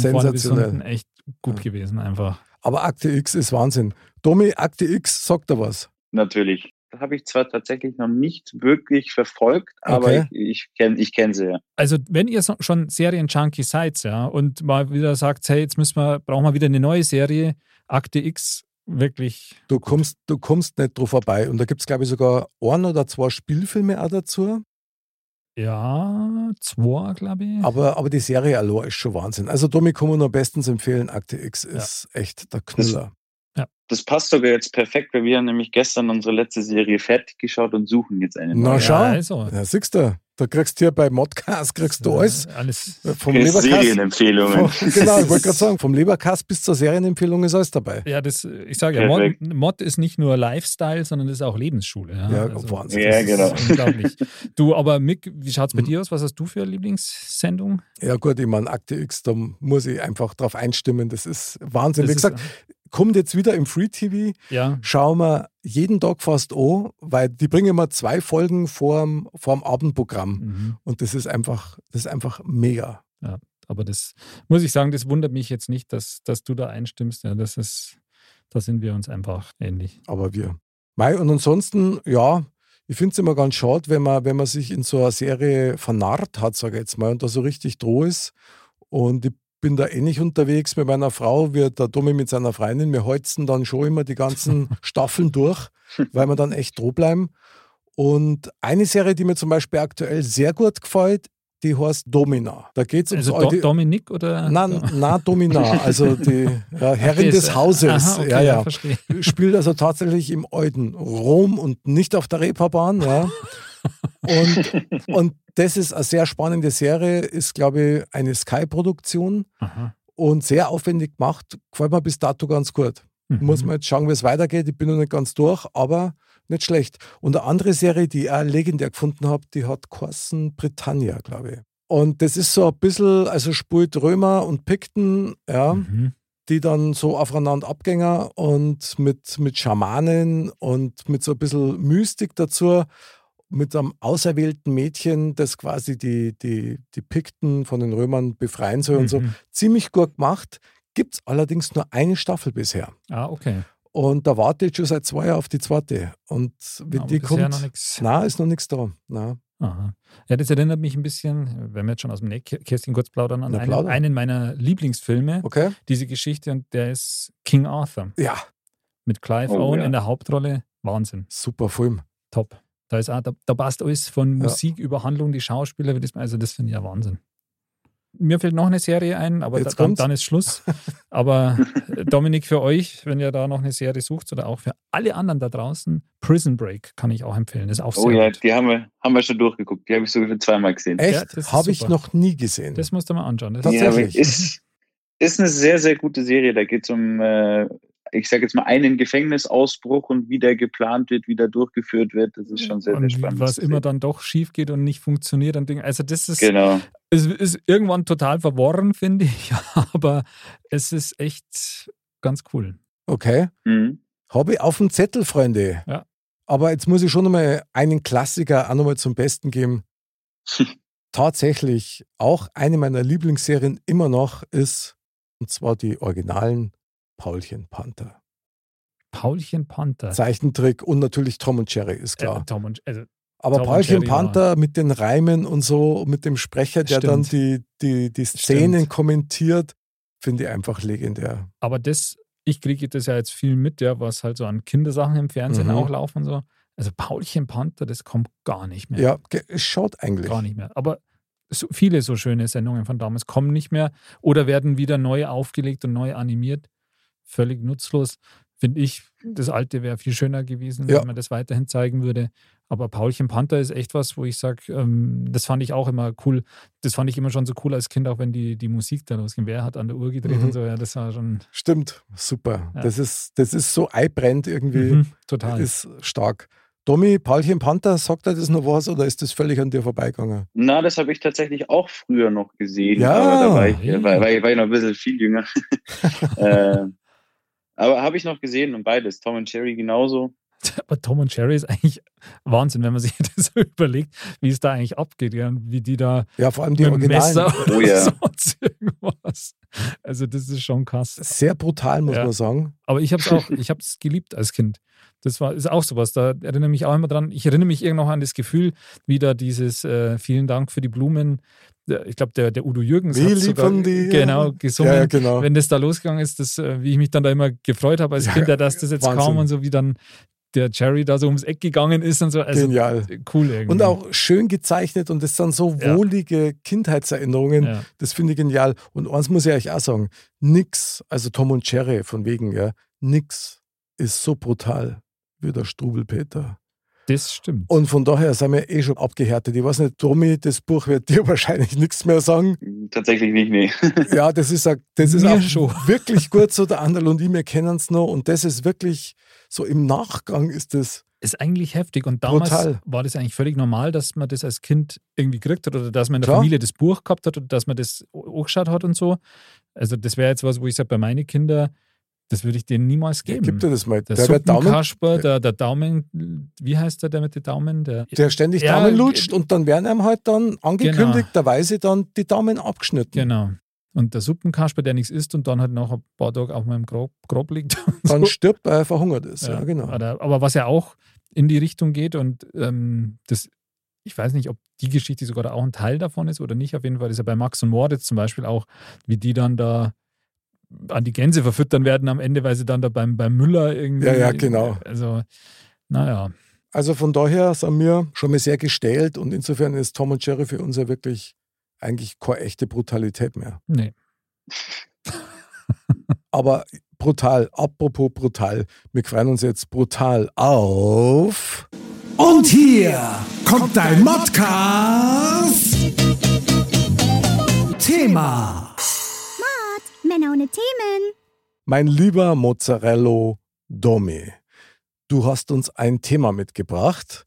vorne Sensationell. unten echt gut Ja. gewesen, einfach. Aber Akte X ist Wahnsinn. Domi, Akte X, sagt er was? Natürlich. Das habe ich zwar tatsächlich noch nicht wirklich verfolgt, aber Okay. ich, ich kenne ich kenn sie ja. Also, wenn ihr so, schon Serien-Junkie seid, ja, und mal wieder sagt, hey, jetzt müssen wir, brauchen wir wieder eine neue Serie, Akte X, wirklich Du kommst, du kommst nicht drauf vorbei. Und da gibt es, glaube ich, sogar ein oder zwei Spielfilme auch dazu. Ja, zwei, glaube ich. Aber, aber die Serie allein ist schon Wahnsinn. Also Domi kann man nur bestens empfehlen. Akte X ist echt der Knüller. Das passt sogar jetzt perfekt, weil wir haben nämlich gestern unsere letzte Serie fertig geschaut und suchen jetzt eine Na, schau. Ja, also. Ja, siehst du, da kriegst du hier bei Modcast kriegst du alles. Äh, alles. Vom Keine Leberkass. Serienempfehlungen. Vom, genau, ich wollte gerade sagen, vom Leberkass bis zur Serienempfehlung ist alles dabei. Ja, das, ich sage ja, Mod. Mod ist nicht nur Lifestyle, sondern das ist auch Lebensschule. Ja, Ja, also, Wahnsinn. Ja, das genau. Ist unglaublich. Du, aber Mick, wie schaut es bei Mhm. dir aus? Was hast du für eine Lieblingssendung? Ja gut, ich meine, Akte X, da muss ich einfach drauf einstimmen. Das ist Wahnsinn. Das Wie ist- gesagt, kommt jetzt wieder im Free TV. Ja, Schauen wir jeden Tag fast an, weil die bringen mir zwei Folgen vorm, vorm Abendprogramm. mhm. Und das ist einfach, das ist einfach mega. aber das muss ich sagen, das wundert mich jetzt nicht, dass, dass du da einstimmst. Ja, das ist, da sind wir uns einfach ähnlich. Aber wir. Mei, und ansonsten, ja, ich finde es immer ganz schade, wenn man, wenn man sich in so einer Serie vernarrt hat, sage ich jetzt mal, und da so richtig droh ist. Und ich bin da ähnlich unterwegs mit meiner Frau, wie der Tommy mit seiner Freundin. Wir holzen dann schon immer die ganzen Staffeln durch, weil wir dann echt droh bleiben. Und eine Serie, die mir zum Beispiel aktuell sehr gut gefällt, die heißt Domina. Da geht es Also Do alte- Dominik oder? Nein, na, Domina, also die ja, Herrin Okay, des ist- Hauses. Aha, okay, ja, ja. verstehe. Spielt also tatsächlich im alten Rom und nicht auf der Reeperbahn. Ja. Und, und das ist eine sehr spannende Serie, ist, glaube ich, eine Sky-Produktion und sehr aufwendig gemacht. Gefällt mir bis dato ganz gut. Mhm. Muss man jetzt schauen, wie es weitergeht. Ich bin noch nicht ganz durch, aber nicht schlecht. Und eine andere Serie, die ich auch legendär gefunden habe, die hat Corson Britannia, glaube ich. Und das ist so ein bisschen, also spielt Römer und Pikten, ja, Mhm. die dann so aufeinander abgänger und mit, mit Schamanen und mit so ein bisschen Mystik dazu, mit einem auserwählten Mädchen, das quasi die, die, die Pikten von den Römern befreien soll und so. Mhm. Ziemlich gut gemacht. Gibt es allerdings nur eine Staffel bisher. Ah, okay. Und da warte ich schon seit zwei Jahren auf die zweite. Und wenn Aber die kommt, noch nichts. na, ist noch nichts da. Na. Aha. Ja, das erinnert mich ein bisschen, wenn wir jetzt schon aus dem Nähkästchen kurz plaudern, an einen, einen meiner Lieblingsfilme, Okay? diese Geschichte, und der ist King Arthur. Ja, mit Clive Oh, Owen ja. in der Hauptrolle. Wahnsinn. Super Film. Top. Da, ist auch, da, da passt alles von Musik über Handlung, die Schauspieler, wie das, also das finde ich ja Wahnsinn. Mir fällt noch eine Serie ein, aber da, Jetzt dann, dann ist Schluss. Aber äh, Dominik, für euch, wenn ihr da noch eine Serie sucht oder auch für alle anderen da draußen, Prison Break kann ich auch empfehlen. Das ist auch sehr Oh ja, gut. die haben wir, haben wir schon durchgeguckt. Die habe ich sogar schon zweimal gesehen. Ja, Echt? das ist Habe ich noch nie gesehen. Das musst du mal anschauen. Das tatsächlich. ich- Ist, ist eine sehr, sehr gute Serie. Da geht es um, äh, ich sage jetzt mal, einen Gefängnisausbruch und wie der geplant wird, wie der durchgeführt wird. Das ist schon sehr, sehr und spannend. was immer dann doch schief geht und nicht funktioniert und Dinge. Also das ist, Genau. es ist irgendwann total verworren, finde ich, aber es ist echt ganz cool. Okay. Mhm. Habe ich auf dem Zettel, Freunde. Ja. Aber jetzt muss ich schon nochmal einen Klassiker auch nochmal zum Besten geben. Tatsächlich auch eine meiner Lieblingsserien immer noch ist, und zwar die originalen Paulchen Panther. Paulchen Panther. Zeichentrick und natürlich Tom und Jerry, ist Äh, klar. Tom und, also, Aber Tom Paulchen Jerry Panther mit den Reimen und so, mit dem Sprecher, der dann Stimmt. die, die, die Szenen Stimmt. kommentiert, finde ich einfach legendär. aber das, ich kriege das ja jetzt viel mit, ja, was halt so an Kindersachen im Fernsehen Mhm. auch laufen und so. Also Paulchen Panther, das kommt gar nicht mehr. Ja, es schaut eigentlich. Gar nicht mehr. Aber so viele so schöne Sendungen von damals kommen nicht mehr oder werden wieder neu aufgelegt und neu animiert. Völlig nutzlos. Finde ich, das alte wäre viel schöner gewesen, Ja. wenn man das weiterhin zeigen würde. Aber Paulchen Panther ist echt was, wo ich sage, ähm, das fand ich auch immer cool. Das fand ich immer schon so cool als Kind, auch wenn die, die Musik da losging. Wer hat an der Uhr gedreht Mhm. und so, ja, das war schon Stimmt, super. Ja. Das, ist, das ist so eibrennt irgendwie, mhm, total. ist stark. Tommy, Paulchen Panther, sagt er das noch was oder ist das völlig an dir vorbeigegangen? Na, das habe ich tatsächlich auch früher noch gesehen. Ja. aber da war ich, war, war, ich- war ich noch ein bisschen viel jünger. äh, aber habe ich noch gesehen und beides. Tom und Jerry genauso. Aber Tom und Jerry ist eigentlich Wahnsinn, wenn man sich das so überlegt, wie es da eigentlich abgeht, ja, wie die da Ja, vor allem die mit. Messer Oh oder ja. sonst irgendwas. Also das ist schon krass. Sehr brutal, muss Ja. man sagen. Aber ich habe es auch, ich habe es geliebt als Kind. Das war ist auch sowas. Da erinnere ich mich auch immer dran. Ich erinnere mich irgendwie noch an das Gefühl, wie da dieses äh, Vielen Dank für die Blumen. Ich glaube, der, der Udo Jürgens Wie hat sogar dir. genau gesungen. Ja, genau. Wenn das da losgegangen ist, das, äh, wie ich mich dann da immer gefreut habe als Ja, Kind, dass das jetzt Wahnsinn. kam und so wie dann der Jerry da so ums Eck gegangen ist und so. Also, Genial. Cool irgendwie. Und auch schön gezeichnet und das sind so Ja. wohlige Kindheitserinnerungen. Ja. Das finde ich genial. Und eins muss ich euch auch sagen: nix, also Tom und Jerry von wegen, ja, nix ist so brutal wie der Strubelpeter. Das stimmt. Und von daher sind wir eh schon abgehärtet. Ich weiß nicht, Tommy, das Buch wird dir wahrscheinlich nichts mehr sagen. Tatsächlich nicht, nee. Ja, das ist, ein- das ist Mir auch schon. wirklich gut so. Der Anderl und ich, wir kennen es noch. Und das ist wirklich so im Nachgang ist das. ist eigentlich heftig. Und damals Brutal. war das eigentlich völlig normal, dass man das als Kind irgendwie gekriegt hat oder dass man in der Klar. Familie das Buch gehabt hat oder dass man das angeschaut hat und so. Also das wäre jetzt was, wo ich sage, bei meinen Kindern, das würde ich denen niemals geben. Gib dir das mal. der Der, Daumen, Suppenkasper, der, der Daumen, wie heißt der, der mit den Daumen? Der, der ständig Ja, Daumen ge- lutscht und dann werden ihm halt dann angekündigterweise dann die Daumen abgeschnitten. genau. Und der Suppenkasper, der nichts isst und dann halt nach ein paar Tagen auf meinem Grab, Grab liegt. und Dann so. stirbt, weil er verhungert ist. Ja, genau. Oder, aber was ja auch in die Richtung geht und ähm, das, ich weiß nicht, ob die Geschichte sogar auch ein Teil davon ist oder nicht. Auf jeden Fall ist ja bei Max und Moritz zum Beispiel auch, wie die dann da an die Gänse verfüttern werden am Ende, weil sie dann da beim, beim Müller irgendwie. Ja, ja, genau. Also, naja. Also von daher sind wir schon mal sehr gestellt und insofern ist Tom und Jerry für uns ja wirklich eigentlich keine echte Brutalität mehr. Nee. Aber brutal, apropos brutal, wir freuen uns jetzt brutal auf. Und hier kommt dein Modcast. Männer ohne Themen. Mein lieber Mozzarella Domi, du hast uns ein Thema mitgebracht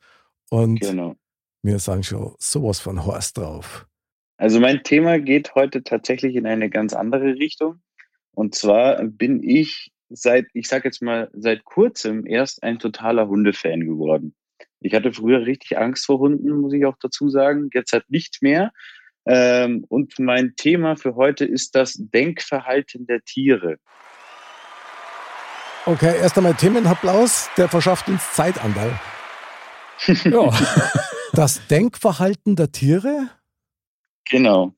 und Genau. wir sind schon sowas von Horst drauf. Also mein Thema geht heute tatsächlich in eine ganz andere Richtung. Und zwar bin ich seit, ich sag jetzt mal, seit kurzem erst ein totaler Hundefan geworden. Ich hatte früher richtig Angst vor Hunden, muss ich auch dazu sagen. Jetzt halt nicht mehr. Ähm, und mein Thema für heute ist das Denkverhalten der Tiere. Okay, erst einmal Themenapplaus, der verschafft uns Zeitanteil. Ja. Das Denkverhalten der Tiere? Genau.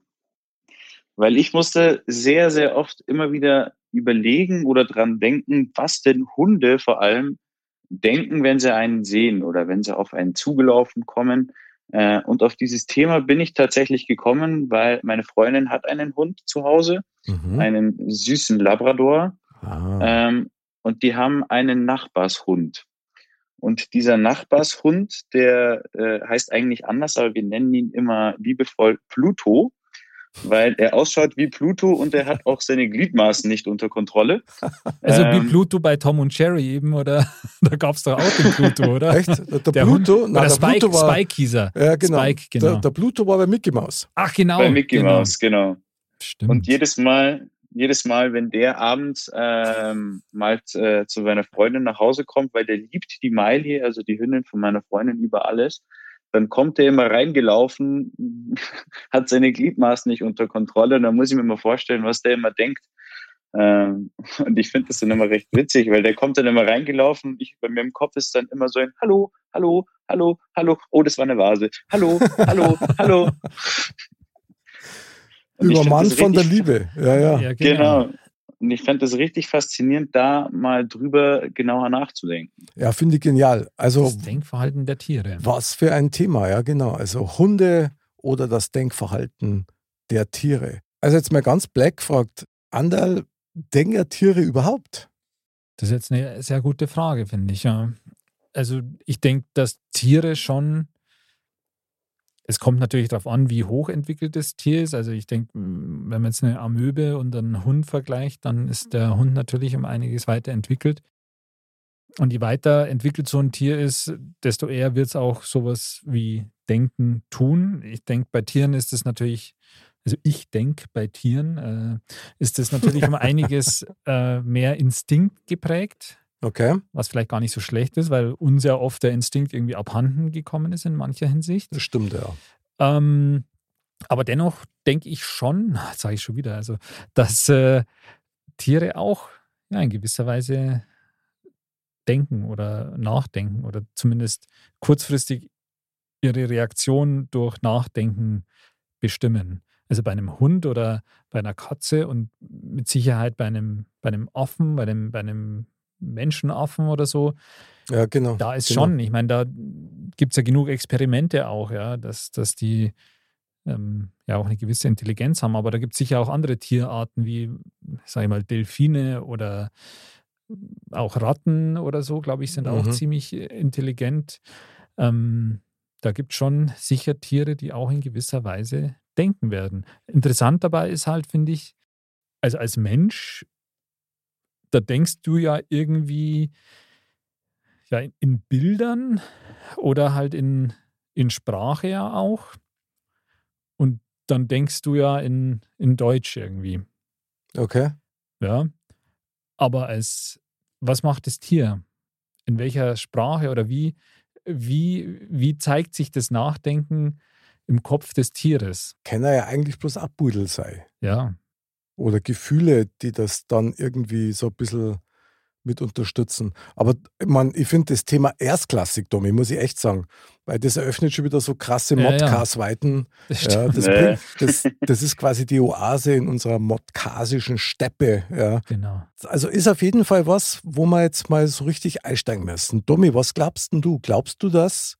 Weil ich musste sehr, sehr oft immer wieder überlegen oder dran denken, was denn Hunde vor allem denken, wenn sie einen sehen oder wenn sie auf einen zugelaufen kommen. Äh, und auf dieses Thema bin ich tatsächlich gekommen, weil meine Freundin hat einen Hund zu Hause, Mhm. einen süßen Labrador. Ah. Ähm, und die haben einen Nachbarshund. Und dieser Nachbarshund, der äh, heißt eigentlich anders, aber wir nennen ihn immer liebevoll Pluto, weil er ausschaut wie Pluto und er hat auch seine Gliedmaßen nicht unter Kontrolle. Also wie Ähm, Pluto bei Tom und Jerry eben, oder? Da gab es doch auch den Pluto, oder? Echt? Der, der Pluto? Hund, oder der Spike, Pluto war, Spike hieß er. Ja, genau. Spike, genau. Der, der Pluto war bei Mickey Mouse. Ach, genau. bei Mickey genau. Mouse, genau. Stimmt. Und jedes Mal, jedes Mal, wenn der abends ähm, mal äh, zu seiner Freundin nach Hause kommt, weil der liebt die Miley, also die Hündin von meiner Freundin über alles, dann kommt er immer reingelaufen, hat seine Gliedmaßen nicht unter Kontrolle. Und dann muss ich mir mal vorstellen, was der immer denkt. Ähm, und ich finde das dann immer recht witzig, weil der kommt dann immer reingelaufen. Ich, bei mir im Kopf ist dann immer so ein Hallo, Hallo, Hallo, Hallo. Oh, das war eine Vase. Hallo, Hallo, Hallo. Übermannt von der Liebe. Ja, ja. ja, Genau. Und ich fand das richtig faszinierend, da mal drüber genauer nachzudenken. Ja, finde ich genial. Also, Das Denkverhalten der Tiere. was für ein Thema, ja, genau. Also, Hunde oder das Denkverhalten der Tiere. Also, jetzt mal ganz black gefragt: Andal, denken ja Tiere überhaupt? Das ist jetzt eine sehr gute Frage, finde ich. Ja. Also ich denke, dass Tiere schon, es kommt natürlich darauf an, wie hochentwickelt das Tier ist. Also ich denke, wenn man jetzt eine Amöbe und einen Hund vergleicht, dann ist der Hund natürlich um einiges weiterentwickelt. Und je weiter entwickelt so ein Tier ist, desto eher wird es auch sowas wie Denken tun. Ich denke, bei Tieren ist es natürlich, also ich denke, bei Tieren äh, ist es natürlich um einiges äh, mehr Instinkt geprägt, Okay, was vielleicht gar nicht so schlecht ist, weil uns ja oft der Instinkt irgendwie abhanden gekommen ist in mancher Hinsicht. das stimmt ja. Ähm, aber dennoch denke ich schon, sage ich schon wieder, also, dass äh, Tiere auch ja, in gewisser Weise denken oder nachdenken oder zumindest kurzfristig ihre Reaktion durch Nachdenken bestimmen. Also bei einem Hund oder bei einer Katze und mit Sicherheit bei einem, bei einem Affen, bei einem, bei einem Menschenaffen oder so, Ja, genau. da ist genau. schon, ich meine, da gibt es ja genug Experimente auch, ja, dass, dass die ähm, ja auch eine gewisse Intelligenz haben, aber da gibt es sicher auch andere Tierarten wie, sage ich mal, Delfine oder auch Ratten oder so, glaube ich, sind auch Mhm. ziemlich äh, intelligent. Ähm, da gibt es schon sicher Tiere, die auch in gewisser Weise denken werden. Interessant dabei ist halt, finde ich, also als Mensch, da denkst du ja irgendwie ja, in- Bildern oder halt in, in Sprache ja auch. Und dann denkst du ja in, in Deutsch irgendwie. Okay. Ja. Aber als, was macht das Tier? In welcher Sprache oder wie, wie, wie zeigt sich das Nachdenken im Kopf des Tieres? Kann er ja eigentlich bloß Abbudel sein. Ja. Oder Gefühle, die das dann irgendwie so ein bisschen mit unterstützen. Aber man, ich finde das Thema erstklassig, Domi, muss ich echt sagen. Weil das eröffnet schon wieder so krasse Ja, ja. Modcast-Weiten. Das Ja, das, Nee. bringt, das, das ist quasi die Oase in unserer modkasischen Steppe. Ja. Genau. Also ist auf jeden Fall was, wo wir jetzt mal so richtig einsteigen müssen. Domi, was glaubst denn du? Glaubst du, dass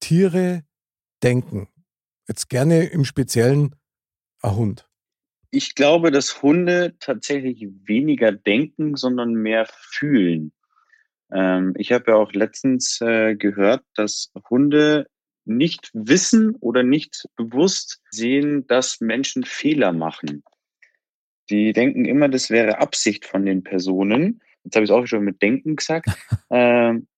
Tiere denken? Jetzt gerne im Speziellen ein Hund. Ich glaube, dass Hunde tatsächlich weniger denken, sondern mehr fühlen. Ähm, ich habe ja auch letztens äh, gehört, dass Hunde nicht wissen oder nicht bewusst sehen, dass Menschen Fehler machen. Die denken immer, das wäre Absicht von den Personen. Jetzt habe ich es auch schon mit Denken gesagt. ähm,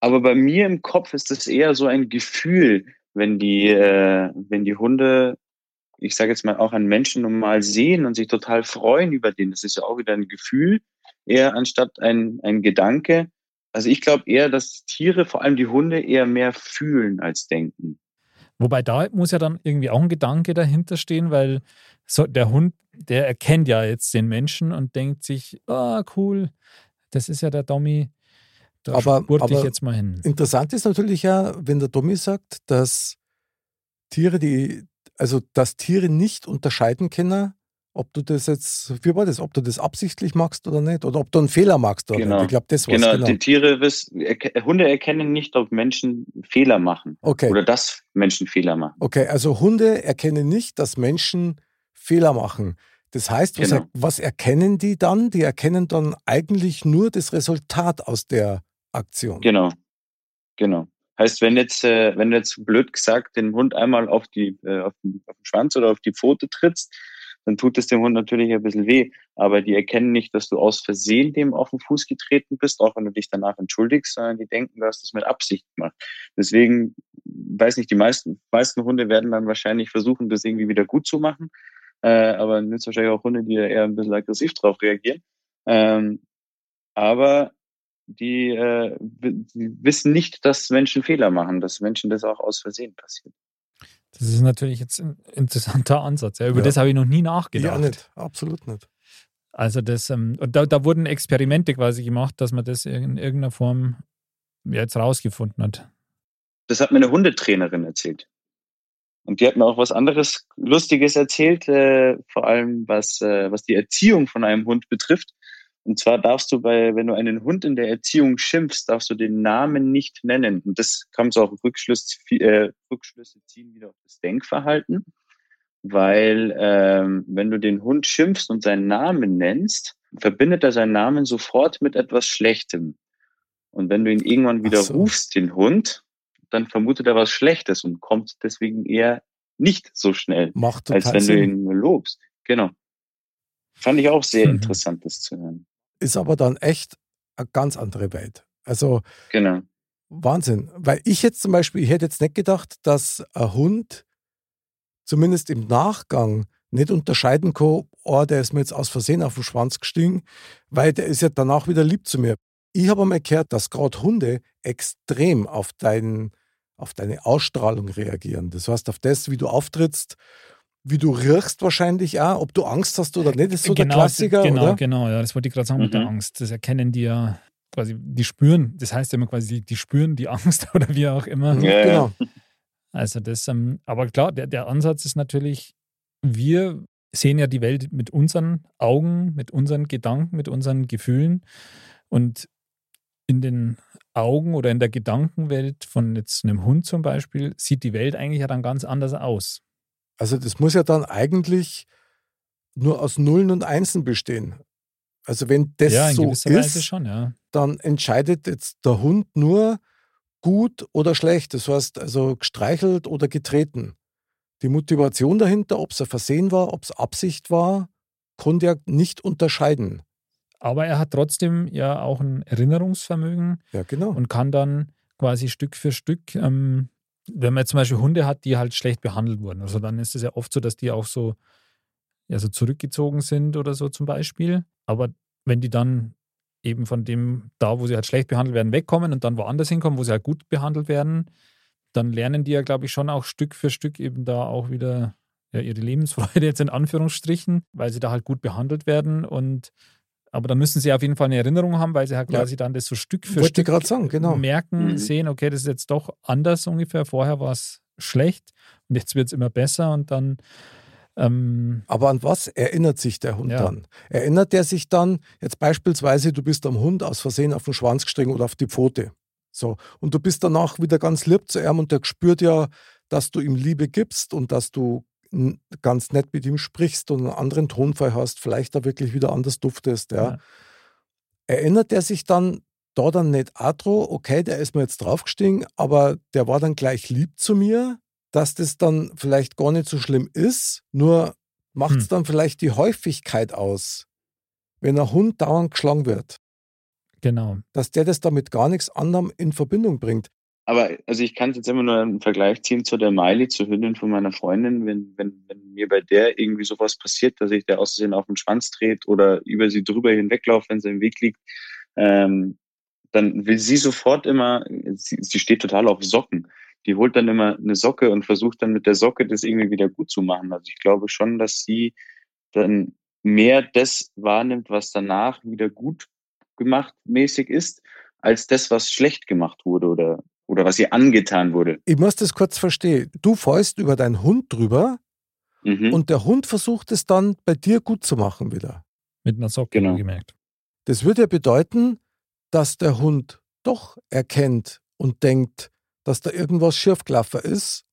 aber bei mir im Kopf ist es eher so ein Gefühl, wenn die, äh, wenn die Hunde ich sage jetzt mal, auch an Menschen normal sehen und sich total freuen über den. Das ist ja auch wieder ein Gefühl, eher anstatt ein, ein Gedanke. Also ich glaube eher, dass Tiere, vor allem die Hunde, eher mehr fühlen als denken. Wobei da muss ja dann irgendwie auch ein Gedanke dahinter stehen, weil so der Hund, der erkennt ja jetzt den Menschen und denkt sich, ah, cool, das ist ja der Dommy, da Aber- aber- jetzt mal hin. Interessant ist natürlich ja, wenn der Domi sagt, dass Tiere, die, also dass Tiere nicht unterscheiden können, ob du das jetzt, wie war das, ob du das absichtlich machst oder nicht, oder ob du einen Fehler machst oder Genau. nicht. Ich glaube, das war's. Genau, Genau. die Tiere wissen, Hunde erkennen nicht, ob Menschen Fehler machen Okay. oder dass Menschen Fehler machen. Okay, also Hunde erkennen nicht, dass Menschen Fehler machen. Das heißt, was, Genau. er, was erkennen die dann? Die erkennen dann eigentlich nur das Resultat aus der Aktion. Genau, genau. Heißt, wenn jetzt, äh, wenn du jetzt blöd gesagt den Hund einmal auf die, äh, auf, den, auf den Schwanz oder auf die Pfote trittst, dann tut es dem Hund natürlich ein bisschen weh. Aber die erkennen nicht, dass du aus Versehen dem auf den Fuß getreten bist, auch wenn du dich danach entschuldigst, sondern die denken, du hast das mit Absicht gemacht. Deswegen, weiß nicht, die meisten, meisten Hunde werden dann wahrscheinlich versuchen, das irgendwie wieder gut zu machen. Äh, aber es wahrscheinlich auch Hunde, die eher ein bisschen aggressiv drauf reagieren. Ähm, aber die, äh, die wissen nicht, dass Menschen Fehler machen, dass Menschen das auch aus Versehen passiert. Das ist natürlich jetzt ein interessanter Ansatz. Ja, über Ja. das habe ich noch nie Ja, nachgedacht. nicht. Absolut nicht. Also das, ähm, und da, da wurden Experimente quasi gemacht, dass man das in irgendeiner Form ja, jetzt rausgefunden hat. Das hat mir eine Hundetrainerin erzählt. Und die hat mir auch was anderes Lustiges erzählt, äh, vor allem was, äh, was die Erziehung von einem Hund betrifft. Und zwar darfst du bei, wenn du einen Hund in der Erziehung schimpfst, darfst du den Namen nicht nennen. Und das kannst du auch Rückschluss, äh, Rückschlüsse ziehen wieder auf das Denkverhalten. Weil ähm, wenn du den Hund schimpfst und seinen Namen nennst, verbindet er seinen Namen sofort mit etwas Schlechtem. Und wenn du ihn irgendwann wieder so. rufst, den Hund, dann vermutet er was Schlechtes und kommt deswegen eher nicht so schnell, Macht als wenn du Sinn. ihn lobst. Genau. Fand ich auch sehr Mhm. interessant, das zu hören. Ist aber dann echt eine ganz andere Welt. Also Genau. Wahnsinn. Weil ich jetzt zum Beispiel, ich hätte jetzt nicht gedacht, dass ein Hund zumindest im Nachgang nicht unterscheiden kann, oh, der ist mir jetzt aus Versehen auf den Schwanz gestiegen, weil der ist ja danach wieder lieb zu mir. Ich habe einmal gehört, dass gerade Hunde extrem auf, dein, auf deine Ausstrahlung reagieren. Das heißt, auf das, wie du auftrittst, wie du riechst wahrscheinlich auch, ob du Angst hast oder nicht, ist so der Klassiker, genau, oder? genau, ja, das wollte ich gerade sagen mit der Mhm. Angst. Das erkennen die ja quasi, die spüren, das heißt ja immer quasi, die spüren die Angst oder wie auch immer. Mhm, Ja, ja. genau. Also das, ähm, aber klar, der, der Ansatz ist natürlich, wir sehen ja die Welt mit unseren Augen, mit unseren Gedanken, mit unseren Gefühlen und in den Augen oder in der Gedankenwelt von jetzt einem Hund zum Beispiel sieht die Welt eigentlich ja dann ganz anders aus. Also das muss ja dann eigentlich nur aus Nullen und Einsen bestehen. Also wenn das ja, so ist, schon, ja. dann entscheidet jetzt der Hund nur gut oder schlecht. Das heißt also gestreichelt oder getreten. Die Motivation dahinter, ob es ein Versehen war, ob es Absicht war, konnte er nicht unterscheiden. Aber er hat trotzdem ja auch ein Erinnerungsvermögen Ja, genau. und kann dann quasi Stück für Stück, ähm, wenn man zum Beispiel Hunde hat, die halt schlecht behandelt wurden, also dann ist es ja oft so, dass die auch so, ja, so zurückgezogen sind oder so zum Beispiel. Aber wenn die dann eben von dem, da wo sie halt schlecht behandelt werden, wegkommen und dann woanders hinkommen, wo sie halt gut behandelt werden, dann lernen die ja, glaube ich, schon auch Stück für Stück eben da auch wieder ja, ihre Lebensfreude jetzt in Anführungsstrichen, weil sie da halt gut behandelt werden und aber dann müssen sie auf jeden Fall eine Erinnerung haben, weil sie halt Ja. quasi dann das so Stück für Wollte Stück sagen, genau. merken, Mhm. sehen, okay, das ist jetzt doch anders ungefähr. Vorher war es schlecht und jetzt wird es immer besser und dann ähm, Aber an was erinnert sich der Hund Ja. dann? Erinnert er sich dann, jetzt beispielsweise, du bist am Hund aus Versehen auf den Schwanz gestiegen oder auf die Pfote. So. Und du bist danach wieder ganz lieb zu ihm und der spürt ja, dass du ihm Liebe gibst und dass du ganz nett mit ihm sprichst und einen anderen Tonfall hast, vielleicht da wirklich wieder anders duftest. Ja. Ja. Erinnert er sich dann da dann nicht dran, okay, der ist mir jetzt draufgestiegen, aber der war dann gleich lieb zu mir, dass das dann vielleicht gar nicht so schlimm ist, nur macht es Hm. dann vielleicht die Häufigkeit aus, wenn ein Hund dauernd geschlagen wird, genau. dass der das damit gar nichts anderem in Verbindung bringt. Aber also ich kann jetzt immer nur einen Vergleich ziehen zu der Miley, zur Hündin von meiner Freundin. Wenn, wenn, wenn mir bei der irgendwie sowas passiert, dass ich der aus Versehen auf den Schwanz dreht oder über sie drüber hinweglaufe, wenn sie im Weg liegt, ähm, dann will sie sofort immer, sie, sie steht total auf Socken. Die holt dann immer eine Socke und versucht dann mit der Socke das irgendwie wieder gut zu machen. Also ich glaube schon, dass sie dann mehr das wahrnimmt, was danach wieder gut gemacht mäßig ist, als das, was schlecht gemacht wurde oder, oder was ihr angetan wurde. Ich muss das kurz verstehen. Du fällst über deinen Hund drüber Mhm. und der Hund versucht es dann bei dir gut zu machen wieder. Mit einer Socke Genau. gemerkt. Das würde ja bedeuten, dass der Hund doch erkennt und denkt, dass da irgendwas schiefgelaufen ist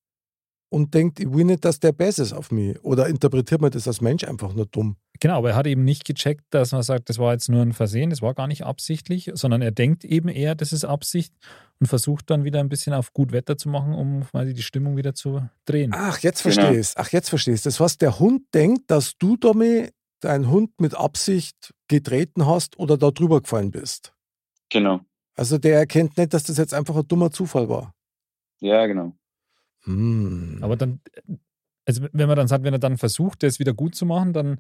und denkt, ich will nicht, dass der besser ist auf mich. Oder interpretiert man das als Mensch einfach nur dumm? Genau, aber er hat eben nicht gecheckt, dass man sagt, das war jetzt nur ein Versehen, das war gar nicht absichtlich, sondern er denkt eben eher, das ist Absicht und versucht dann wieder ein bisschen auf gut Wetter zu machen, um quasi die Stimmung wieder zu drehen. Ach, jetzt Genau. verstehe ich's. Ach, jetzt verstehe ich's. Das heißt, der Hund denkt, dass du damit deinen Hund mit Absicht getreten hast oder da drüber gefallen bist. Genau. Also der erkennt nicht, dass das jetzt einfach ein dummer Zufall war. Ja, genau. Hm. Aber dann, also wenn man dann sagt, wenn er dann versucht, das wieder gut zu machen, dann,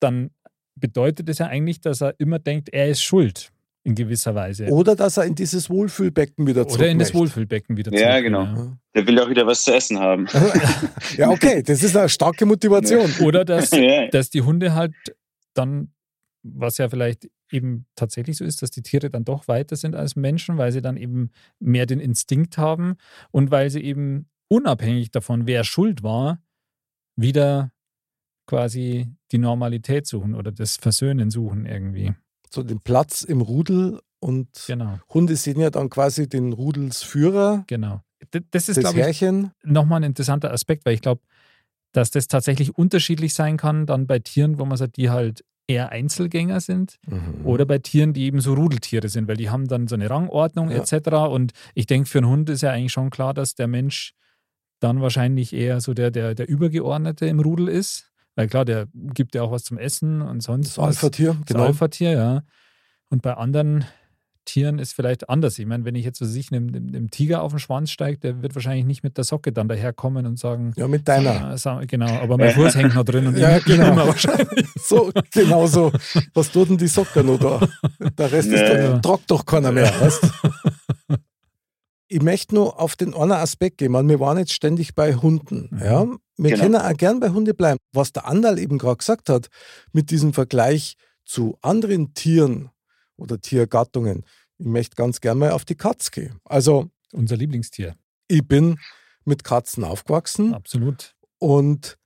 dann bedeutet das ja eigentlich, dass er immer denkt, er ist schuld in gewisser Weise. Oder dass er in dieses Wohlfühlbecken wieder zurück Oder in das. Wohlfühlbecken wieder Ja, zurück, genau. Der will auch wieder was zu essen haben. Ja, okay, das ist eine starke Motivation. Oder dass, ja. dass die Hunde halt dann, was ja vielleicht eben tatsächlich so ist, dass die Tiere dann doch weiter sind als Menschen, weil sie dann eben mehr den Instinkt haben und weil sie eben unabhängig davon, wer schuld war, wieder quasi die Normalität suchen oder das Versöhnen suchen irgendwie. So den Platz im Rudel und Genau, Hunde sehen ja dann quasi den Rudelsführer, genau. D- Das ist, glaube ich, nochmal ein interessanter Aspekt, weil ich glaube, dass das tatsächlich unterschiedlich sein kann, dann bei Tieren, wo man sagt, die halt eher Einzelgänger sind Mhm. oder bei Tieren, die eben so Rudeltiere sind, weil die haben dann so eine Rangordnung Ja. etc. Und ich denke, für einen Hund ist ja eigentlich schon klar, dass der Mensch dann wahrscheinlich eher so der, der, der Übergeordnete im Rudel ist. Weil klar, der gibt ja auch was zum Essen und sonst Das was. Alpha-Tier, Das genau. Alpha-Tier, ja. Und bei anderen Tieren ist vielleicht anders. Ich meine, wenn ich jetzt, was weiß ich, einem, Tiger auf den Schwanz steige, der wird wahrscheinlich nicht mit der Socke dann daherkommen und sagen, Ja, mit deiner. äh, genau, aber mein Fuß hängt noch drin und Ja, ich, genau. ich nimmer wahrscheinlich. So, genau so. Was tut denn die Socke noch da? Der Rest ist Nee. dann, tragt doch keiner mehr. Weißt? Ich möchte nur auf den einen Aspekt gehen, weil wir waren jetzt ständig bei Hunden. Mhm. Ja? Wir Genau. können auch gern bei Hunde bleiben. Was der Andal eben gerade gesagt hat, mit diesem Vergleich zu anderen Tieren oder Tiergattungen, ich möchte ganz gern mal auf die Katz gehen. Also, Unser Lieblingstier. ich bin mit Katzen aufgewachsen. Absolut. Und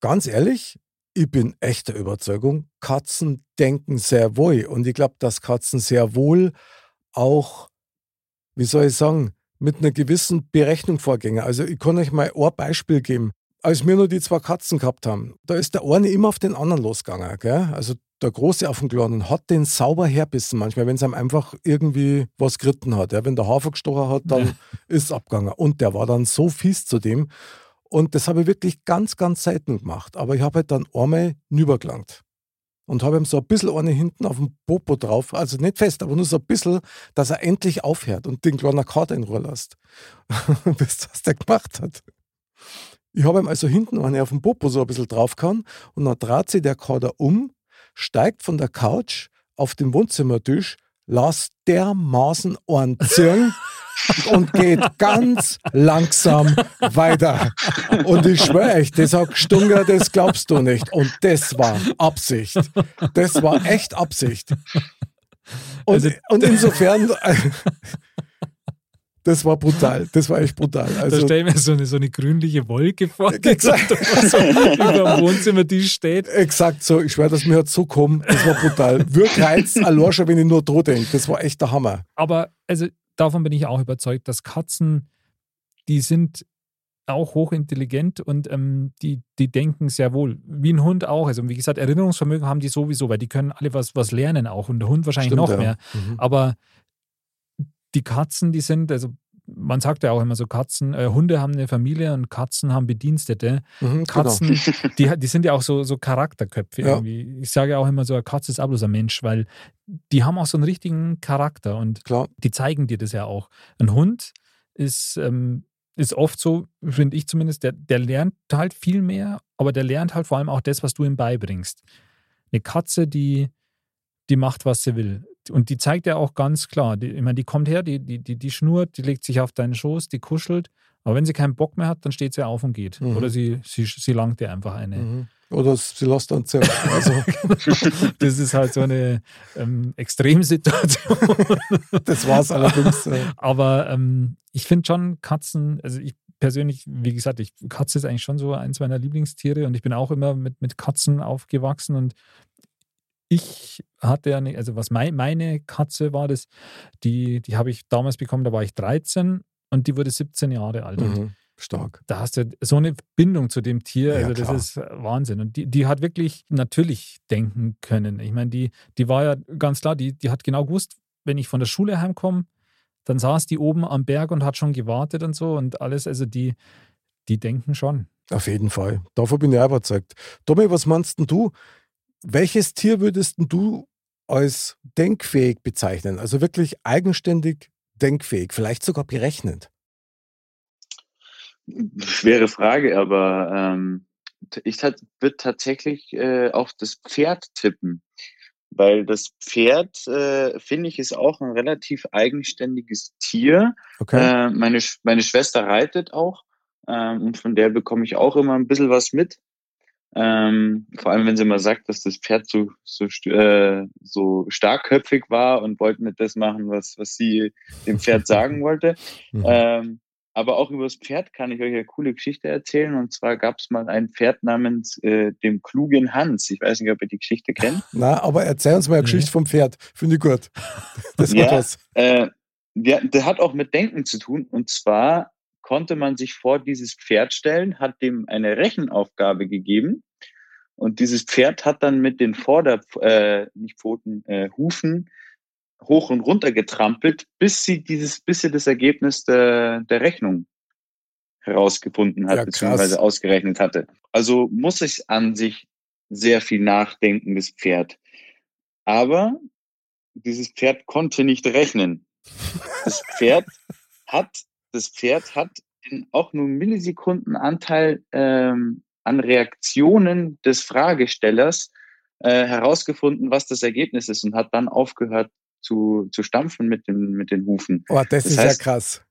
ganz ehrlich, ich bin echter Überzeugung, Katzen denken sehr wohl. Und ich glaube, dass Katzen sehr wohl auch, wie soll ich sagen, mit einer gewissen Berechnung vorgehen. Also ich kann euch mal ein Beispiel geben. Als wir nur die zwei Katzen gehabt haben, da ist der eine immer auf den anderen losgegangen. Gell? Also der Große auf den Kleinen hat den sauber herbissen manchmal, wenn es ihm einfach irgendwie was geritten hat. Ja? Wenn der Hafer gestochen hat, dann Ja. ist es abgegangen. Und der war dann so fies zu dem. Und das habe ich wirklich ganz, ganz selten gemacht. Aber ich habe halt dann einmal nübergelangt. Und habe ihm so ein bisschen eine hinten auf dem Popo drauf, also nicht fest, aber nur so ein bisschen, dass er endlich aufhört und den kleinen Kater in Ruhe lässt. Wisst ihr, was der gemacht hat? Ich habe ihm also hinten eine auf dem Popo so ein bisschen draufgehauen und dann dreht sich der Kater um, steigt von der Couch auf den Wohnzimmertisch, las dermaßen einen ziehen und geht ganz langsam weiter. Und ich schwöre euch, das hat gestunken, das glaubst du nicht. Und das war Absicht. Das war echt Absicht. Und, Also- und insofern, das war brutal. Das war echt brutal. da Also, stelle ich mir so eine, so eine grünliche Wolke vor, die Exakt. so über dem Wohnzimmertisch steht. Exakt so. Ich schwöre, dass mir hat so kommen. Das war brutal. Wirkreiz, allein schon, wenn ich nur dran denke. Das war echt der Hammer. Aber also davon bin ich auch überzeugt, dass Katzen, die sind auch hochintelligent und ähm, die, die denken sehr wohl. Wie ein Hund auch. Also wie gesagt, Erinnerungsvermögen haben die sowieso, weil die können alle was, was lernen auch und der Hund wahrscheinlich Stimmt, noch ja. mehr. Mhm. Aber die Katzen, die sind, also man sagt ja auch immer so, Katzen, äh, Hunde haben eine Familie und Katzen haben Bedienstete. Mhm, genau. Katzen, die, die sind ja auch so, so Charakterköpfe Ja. irgendwie. Ich sage ja auch immer so, eine Katze ist auch bloß ein Mensch, weil die haben auch so einen richtigen Charakter und Klar. die zeigen dir das ja auch. Ein Hund ist, ähm, ist oft so, finde ich zumindest, der, der lernt halt viel mehr, aber der lernt halt vor allem auch das, was du ihm beibringst. Eine Katze, die, die macht, was sie will. Und die zeigt ja auch ganz klar, die, ich meine, die kommt her, die, die, die, die schnurrt, die legt sich auf deinen Schoß, die kuschelt, aber wenn sie keinen Bock mehr hat, dann steht sie auf und geht. Mhm. Oder sie, sie, sie langt dir einfach eine. Mhm. Oder sie lässt dann ziehen. Also, Das ist halt so eine ähm, Extremsituation. das war es allerdings. äh, Aber ähm, ich finde schon Katzen, also ich persönlich, wie gesagt, ich, Katze ist eigentlich schon so eins meiner Lieblingstiere und ich bin auch immer mit, mit Katzen aufgewachsen und ich hatte ja nicht, also was mein, meine Katze war, das, die, die habe ich damals bekommen, da war ich 13 und die wurde 17 Jahre alt. Mhm. Stark. da hast du so eine Bindung zu dem Tier, Ja, also das klar. ist Wahnsinn. Und die, die hat wirklich natürlich denken können. Ich meine, die, die war ja ganz klar, die, die hat genau gewusst, wenn ich von der Schule heimkomme, dann saß die oben am Berg und hat schon gewartet und so und alles. Also die, die denken schon. Auf jeden Fall. Davon bin ich auch überzeugt. Tommy, was meinst denn du? Welches Tier würdest du als denkfähig bezeichnen? Also wirklich eigenständig denkfähig, vielleicht sogar berechnend. Schwere Frage, aber ähm, ich würde tatsächlich äh, auf das Pferd tippen. Weil das Pferd, äh, finde ich, ist auch ein relativ eigenständiges Tier. Okay. Äh, meine, meine Schwester reitet auch ähm, und von der bekomme ich auch immer ein bisschen was mit. Ähm, vor allem, wenn sie mal sagt, dass das Pferd so, so, äh, so starkköpfig war und wollte nicht das machen, was, was sie dem Pferd sagen wollte. Mhm. Ähm, aber auch über das Pferd kann ich euch eine coole Geschichte erzählen. Und zwar gab es mal ein Pferd namens äh, dem klugen Hans. Ich weiß nicht, ob ihr die Geschichte kennt. Na, aber erzähl uns mal eine Nee. Geschichte vom Pferd. Finde ich gut. Das hat Ja. was. Äh, der, der hat auch mit Denken zu tun. Und zwar konnte man sich vor dieses Pferd stellen, hat dem eine Rechenaufgabe gegeben. Und dieses Pferd hat dann mit den Vorder-, äh, nicht Pfoten, äh, Hufen hoch und runter getrampelt, bis sie dieses, bis sie das Ergebnis der, der Rechnung herausgefunden hat, Ja, beziehungsweise ausgerechnet hatte. Also muss es an sich sehr viel nachdenken, das Pferd. Aber dieses Pferd konnte nicht rechnen. Das Pferd hat, das Pferd hat in auch nur Millisekundenanteil ähm, an Reaktionen des Fragestellers äh, herausgefunden, was das Ergebnis ist und hat dann aufgehört zu, zu stampfen mit den, mit den Hufen. Oh, das, Das ist heißt- ja krass.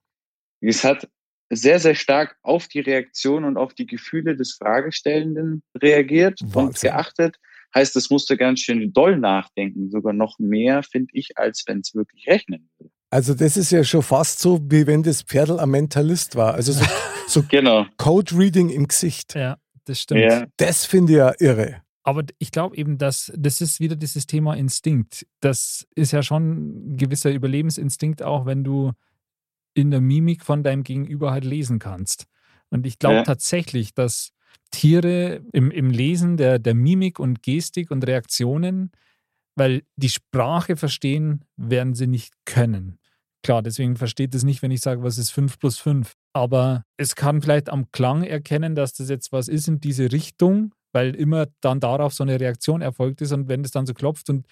Es hat sehr, sehr stark auf die Reaktion und auf die Gefühle des Fragestellenden reagiert und Wahnsinn. geachtet. Heißt, es musste ganz schön doll nachdenken, sogar noch mehr, finde ich, als wenn es wirklich rechnen würde. Also das ist ja schon fast so, wie wenn das Pferdl ein Mentalist war. Also so, so Genau. Code-Reading im Gesicht. Ja, das stimmt. Ja, Das finde ich ja irre. Aber ich glaube eben, dass das ist wieder dieses Thema Instinkt. Das ist ja schon ein gewisser Überlebensinstinkt, auch wenn du in der Mimik von deinem Gegenüber halt lesen kannst. Und ich glaube Ja. tatsächlich, dass Tiere im, im Lesen der, der Mimik und Gestik und Reaktionen, weil die Sprache verstehen, werden sie nicht können. Klar, deswegen versteht es nicht, wenn ich sage, was ist 5 plus 5. Aber es kann vielleicht am Klang erkennen, dass das jetzt was ist in diese Richtung, weil immer dann darauf so eine Reaktion erfolgt ist und wenn es dann so klopft und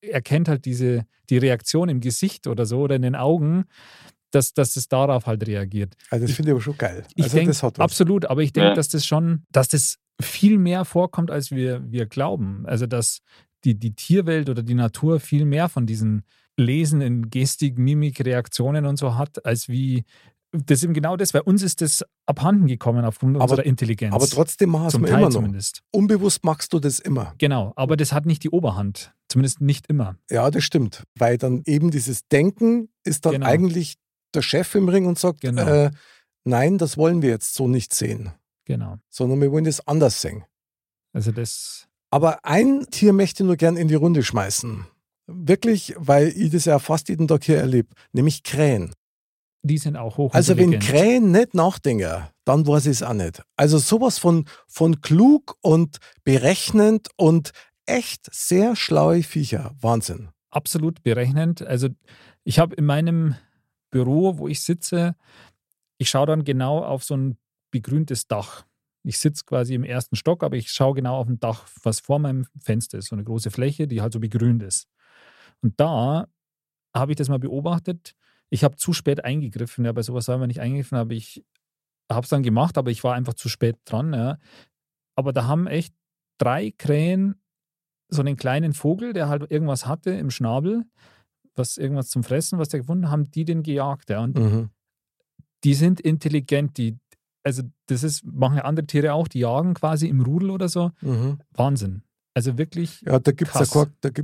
erkennt halt diese, die Reaktion im Gesicht oder so oder in den Augen, dass, dass es darauf halt reagiert. Also das finde ich aber schon geil. Ich Also denke, das hat was. absolut, aber ich denke, Ja. dass das schon, dass das viel mehr vorkommt, als wir, wir glauben. Also, dass die, die Tierwelt oder die Natur viel mehr von diesen Lesen in Gestik, Mimik, Reaktionen und so hat, als wie das ist eben genau das, weil uns ist das abhanden gekommen aufgrund Aber- unserer Intelligenz. Aber trotzdem wir Teil immer noch. zumindest. Unbewusst machst du das immer. Genau, aber das hat nicht die Oberhand. Zumindest nicht immer. Ja, das stimmt. Weil dann eben dieses Denken ist dann Genau. eigentlich der Chef im Ring und sagt, Genau. äh, nein, das wollen wir jetzt so nicht sehen, Genau. sondern wir wollen das anders sehen. Also das, Aber ein Tier möchte nur gern in die Runde schmeißen. Wirklich, weil ich das ja fast jeden Tag hier erlebe, nämlich Krähen. die sind auch hoch. Also wenn Krähen nicht nachdenken, dann weiß ich es auch nicht. Also sowas von, von klug und berechnend und echt sehr schlaue Viecher. Wahnsinn. absolut berechnend. Also ich habe in meinem Büro, wo ich sitze, ich schaue dann genau auf so ein begrüntes Dach. Ich sitze quasi im ersten Stock, aber ich schaue genau auf ein Dach, was vor meinem Fenster ist. So eine große Fläche, die halt so begrünt ist. Und da habe ich das mal beobachtet. Ich habe zu spät eingegriffen. Ja, bei sowas soll man nicht eingegriffen, aber ich habe es dann gemacht, aber ich war einfach zu spät dran. Ja. Aber da haben echt drei Krähen so einen kleinen Vogel, der halt irgendwas hatte im Schnabel, was irgendwas zum Fressen, was der gefunden haben, die den gejagt. Ja. Und Mhm. die sind intelligent, die, also das ist, machen ja andere Tiere auch, die jagen quasi im Rudel oder so. Mhm. Wahnsinn. Also wirklich. Ja, da gibt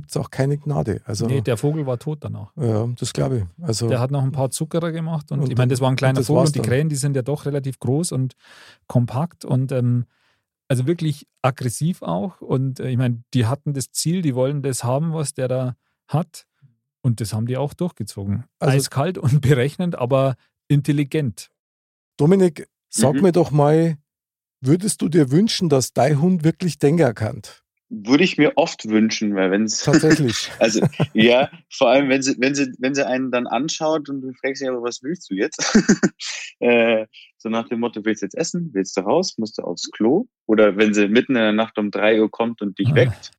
es auch keine Gnade. Also, nee, der Vogel war tot danach. ja, das glaube ich. Also, Der hat noch ein paar Zuckerer gemacht und, Und ich meine, das war ein kleiner Vogel und die dann. Krähen, die sind ja doch relativ groß und kompakt und ähm, also wirklich aggressiv auch. Und äh, ich meine, die hatten das Ziel, die wollen das haben, was der da hat. Und das haben die auch durchgezogen. Also- Eiskalt und berechnend, aber intelligent. Dominik, sag Mhm. mir doch mal, würdest du dir wünschen, dass dein Hund wirklich Denker kann? Würde ich mir oft wünschen, weil wenn es Tatsächlich. Also ja, vor allem wenn sie, wenn sie, wenn sie einen dann anschaut und du fragst dich aber, was willst du jetzt? äh, so nach dem Motto, willst du jetzt essen? Willst du raus? Musst du aufs Klo? Oder wenn sie mitten in der Nacht um drei Uhr kommt und dich Ah. weckt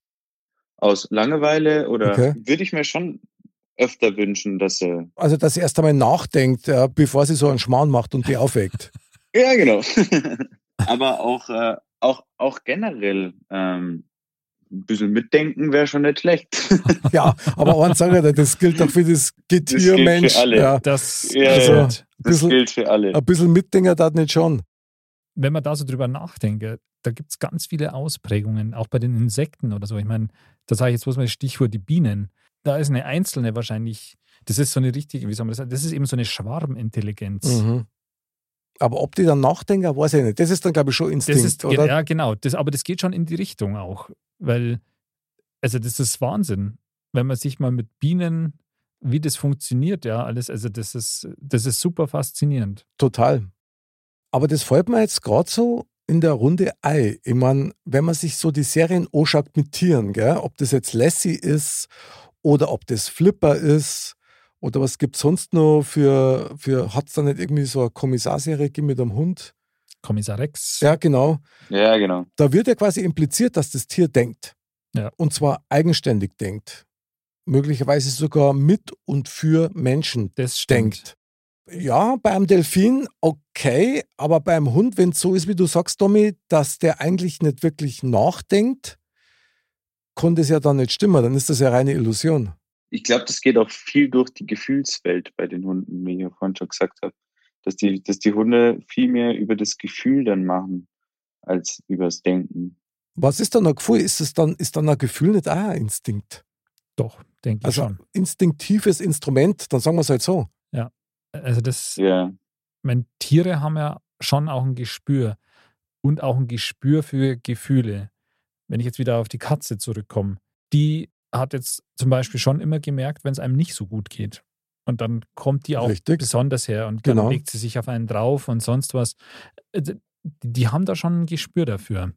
aus Langeweile oder Okay. würde ich mir schon öfter wünschen, dass sie Also, dass sie erst einmal nachdenkt, ja, bevor sie so einen Schmarrn macht und die aufweckt. ja genau. aber auch äh, auch auch generell ähm, ein bisschen mitdenken wäre schon nicht schlecht. Ja, aber eins sage ich das gilt auch für das gilt für Getiermensch. alle. Ja, Das, Ja, also, ja. Das bisschen- gilt für alle. ein bisschen Mitdenker das nicht schon. wenn man da so drüber nachdenkt, da gibt es ganz viele Ausprägungen, auch bei den Insekten oder so. Ich meine, da sage ich jetzt bloß mal das Stichwort die Bienen. Da ist eine einzelne wahrscheinlich, das ist so eine richtige, wie soll man das sagen, das ist eben so eine Schwarmintelligenz. Mhm. Aber ob die dann nachdenken, weiß ich nicht. Das ist dann, glaube ich, schon Das Instinkt, ist, oder? ja, genau. Das, aber das geht schon in die Richtung auch. Weil, also das ist Wahnsinn, wenn man sich mal mit Bienen, wie das funktioniert, ja, alles, also das ist, das ist super faszinierend. Total. Aber das fällt mir jetzt gerade so in der Runde Ei. Ich meine, wenn man sich so die Serien anschaut mit Tieren, gell? ob das jetzt Lassie ist oder ob das Flipper ist oder was gibt es sonst noch für, für hat es da nicht irgendwie so eine Kommissarserie gegeben mit einem Hund? Kommissar Rex. Ja, genau. Ja, genau. Da wird ja quasi impliziert, dass das Tier denkt. Ja. Und zwar eigenständig denkt. Möglicherweise sogar mit und für Menschen das stimmt. denkt. Ja, beim Delfin okay, aber beim Hund, wenn es so ist, wie du sagst, Tommy, dass der eigentlich nicht wirklich nachdenkt, kann das ja dann nicht stimmen. Dann ist das ja reine Illusion. Ich glaube, das geht auch viel durch die Gefühlswelt bei den Hunden, wie ich ja vorhin schon gesagt habe. Dass die, dass die Hunde viel mehr über das Gefühl dann machen, als übers Denken. Was ist dann ein Gefühl? Ist, es dann, ist dann ein Gefühl nicht auch ein Instinkt? Doch, denke ich Also schon. instinktives Instrument, dann sagen wir es halt so. Also das, Ja, ich meine, Tiere haben ja schon auch ein Gespür und auch ein Gespür für Gefühle. Wenn ich jetzt wieder auf die Katze zurückkomme, die hat jetzt zum Beispiel schon immer gemerkt, wenn es einem nicht so gut geht. Und dann kommt die auch Richtig. besonders her und dann Genau. legt sie sich auf einen drauf und sonst was. Äh, Die, die haben da schon ein Gespür dafür,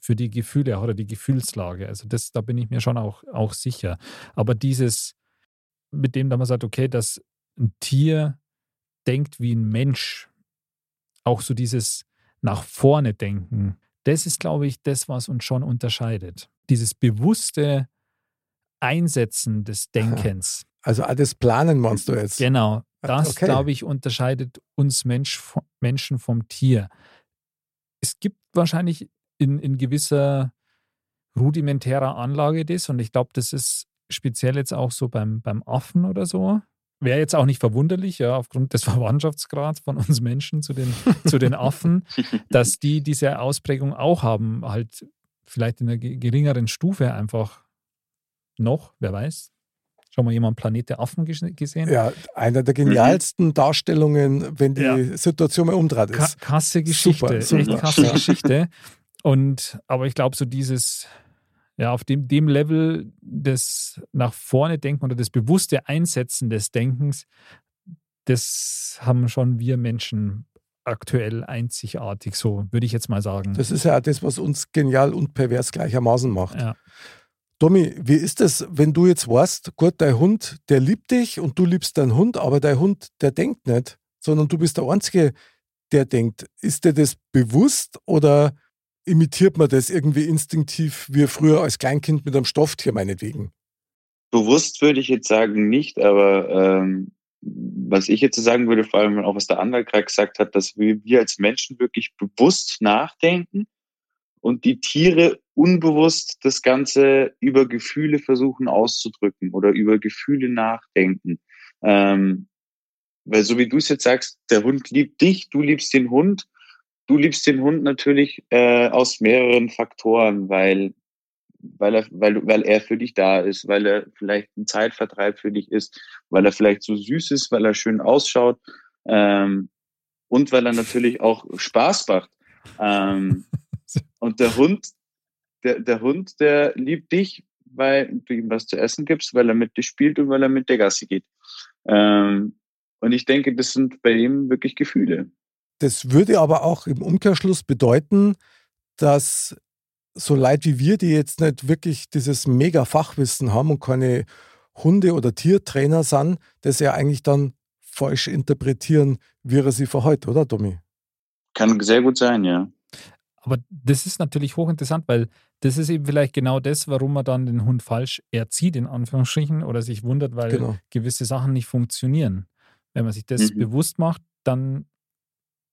für die Gefühle oder die Gefühlslage. Also das, da bin ich mir schon auch, auch sicher. Aber dieses, mit dem da man sagt, okay, dass ein Tier denkt wie ein Mensch, auch so dieses nach vorne denken, das ist, glaube ich, das, was uns schon unterscheidet. Dieses bewusste Einsetzen des Denkens. Also auch das Planen meinst du jetzt? Genau. Das, Okay. glaube ich, unterscheidet uns Mensch, Menschen vom Tier. Es gibt wahrscheinlich in, in gewisser rudimentärer Anlage das und ich glaube, das ist speziell jetzt auch so beim, beim Affen oder so. Wäre jetzt auch nicht verwunderlich, ja, aufgrund des Verwandtschaftsgrads von uns Menschen zu den, zu den Affen, dass die diese Ausprägung auch haben, halt vielleicht in einer ge- geringeren Stufe einfach noch, wer weiß. Schon mal jemand Planet der Affen ges- gesehen? Ja, einer der genialsten Darstellungen, wenn die Ja. Situation mal umdreht Ka ist. krasse Geschichte, Super, super. echt krasse Ja. Geschichte. Und aber ich glaube, so dieses, ja, auf dem, dem Level des nach vorne denken oder das bewusste Einsetzen des Denkens, das haben schon wir Menschen aktuell einzigartig, so würde ich jetzt mal sagen. Das ist ja auch das, was uns genial und pervers gleichermaßen macht. ja. Tommy, wie ist es, wenn du jetzt weißt, gut, dein Hund, der liebt dich und du liebst deinen Hund, aber dein Hund, der denkt nicht, sondern du bist der Einzige, der denkt. Ist dir das bewusst oder imitiert man das irgendwie instinktiv, wie früher als Kleinkind mit einem Stofftier meinetwegen? bewusst würde ich jetzt sagen nicht, aber ähm, was ich jetzt sagen würde, vor allem auch was der andere gerade gesagt hat, dass wir, wir als Menschen wirklich bewusst nachdenken und die Tiere unbewusst das Ganze über Gefühle versuchen auszudrücken oder über Gefühle nachdenken. Ähm, weil so wie du es jetzt sagst, der Hund liebt dich, du liebst den Hund. Du liebst den Hund natürlich äh, aus mehreren Faktoren, weil weil er, weil, weil er für dich da ist, weil er vielleicht ein Zeitvertreib für dich ist, weil er vielleicht so süß ist, weil er schön ausschaut ähm, und weil er natürlich auch Spaß macht. Ähm, und der Hund, der, der Hund, der liebt dich, weil du ihm was zu essen gibst, weil er mit dir spielt und weil er mit der Gasse geht. Ähm, und ich denke, das sind bei ihm wirklich Gefühle. Das würde aber auch im Umkehrschluss bedeuten, dass so Leute wie wir, die jetzt nicht wirklich dieses mega Fachwissen haben und keine Hunde- oder Tiertrainer sind, das ja eigentlich dann falsch interpretieren, wie er sie verhält, oder Domi? Kann sehr gut sein, ja. Aber das ist natürlich hochinteressant, weil das ist eben vielleicht genau das, warum man dann den Hund falsch erzieht, in Anführungsstrichen, oder sich wundert, weil genau. gewisse Sachen nicht funktionieren. Wenn man sich das mhm. bewusst macht, dann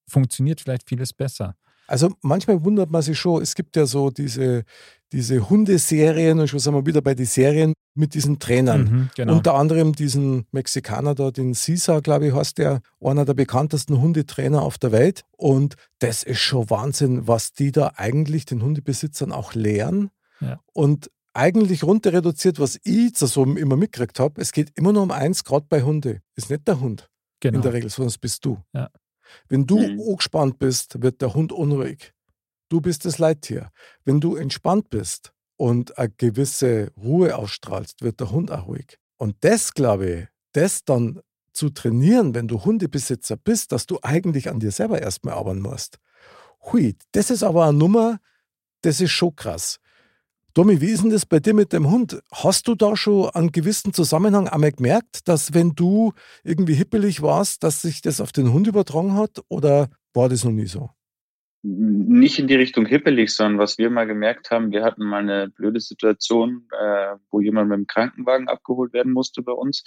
funktioniert vielleicht vieles besser. Also manchmal wundert man sich schon, es gibt ja so diese, diese Hundeserien und schon sind wir wieder bei den Serien mit diesen Trainern. Mhm, genau. Unter anderem diesen Mexikaner da, den Cesar, glaube ich, heißt der, einer der bekanntesten Hundetrainer auf der Welt. Und das ist schon Wahnsinn, was die da eigentlich den Hundebesitzern auch lehren. Ja. Und eigentlich runter reduziert, was ich so immer mitgekriegt habe, es geht immer nur um eins, gerade bei Hunde. Ist nicht der Hund genau. in der Regel, sondern es bist du. Ja. Wenn du mhm. angespannt bist, wird der Hund unruhig. Du bist das Leittier. Wenn du entspannt bist und eine gewisse Ruhe ausstrahlst, wird der Hund auch ruhig. Und das, glaube ich, das dann zu trainieren, wenn du Hundebesitzer bist, dass du eigentlich an dir selber erstmal arbeiten musst. Hui, das ist aber eine Nummer, das ist schon krass. Domi, wie ist denn das bei dir mit dem Hund? Hast du da schon einen gewissen Zusammenhang einmal gemerkt, dass wenn du irgendwie hippelig warst, dass sich das auf den Hund übertragen hat oder war das noch nie so? Nicht in die Richtung hippelig, sondern was wir mal gemerkt haben, wir hatten mal eine blöde Situation, äh, wo jemand mit dem Krankenwagen abgeholt werden musste bei uns.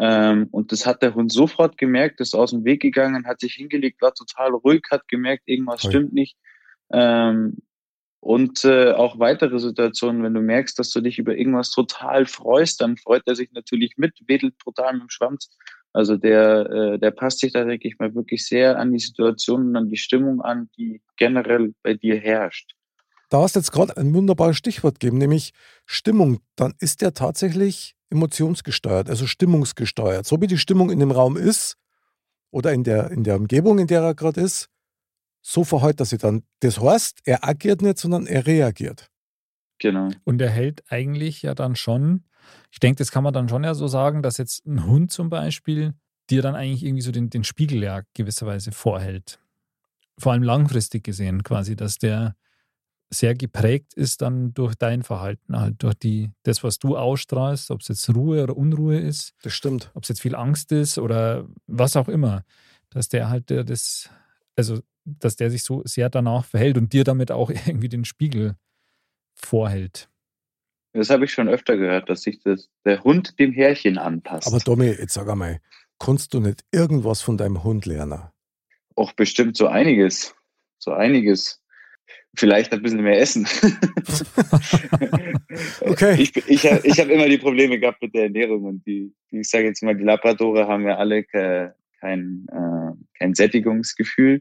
Ähm, und das hat der Hund sofort gemerkt, ist aus dem Weg gegangen, hat sich hingelegt, war total ruhig, hat gemerkt, irgendwas Toll. stimmt nicht. Ähm, und äh, auch weitere Situationen, wenn du merkst, dass du dich über irgendwas total freust, dann freut er sich natürlich mit, wedelt brutal mit dem Schwanz. Also der, äh, der passt sich da, denke ich mal, wirklich sehr an die Situation und an die Stimmung an, die generell bei dir herrscht. Da hast du jetzt gerade ein wunderbares Stichwort gegeben, nämlich Stimmung. Dann ist der tatsächlich emotionsgesteuert, also stimmungsgesteuert. So wie die Stimmung in dem Raum ist oder in der, in der Umgebung, in der er gerade ist, so verhält er sich dann. Das heißt, er agiert nicht, sondern er reagiert. Genau. Und er hält eigentlich ja dann schon, ich denke, das kann man dann schon ja so sagen, dass jetzt ein Hund zum Beispiel dir dann eigentlich irgendwie so den, den Spiegel ja gewisserweise vorhält. Vor allem langfristig gesehen quasi, dass der sehr geprägt ist dann durch dein Verhalten, halt durch die, das, was du ausstrahlst, ob es jetzt Ruhe oder Unruhe ist. Das stimmt. Ob es jetzt viel Angst ist oder was auch immer. Dass der halt das, also dass der sich so sehr danach verhält und dir damit auch irgendwie den Spiegel vorhält. Das habe ich schon öfter gehört, dass sich das, der Hund dem Härchen anpasst. Aber Domi, jetzt sag einmal, kannst du nicht irgendwas von deinem Hund lernen? Auch bestimmt so einiges. So einiges. Vielleicht ein bisschen mehr essen. okay. Ich, ich, ich habe immer die Probleme gehabt mit der Ernährung und die, ich sage jetzt mal, die Labradore haben ja alle kein, kein, äh, kein Sättigungsgefühl.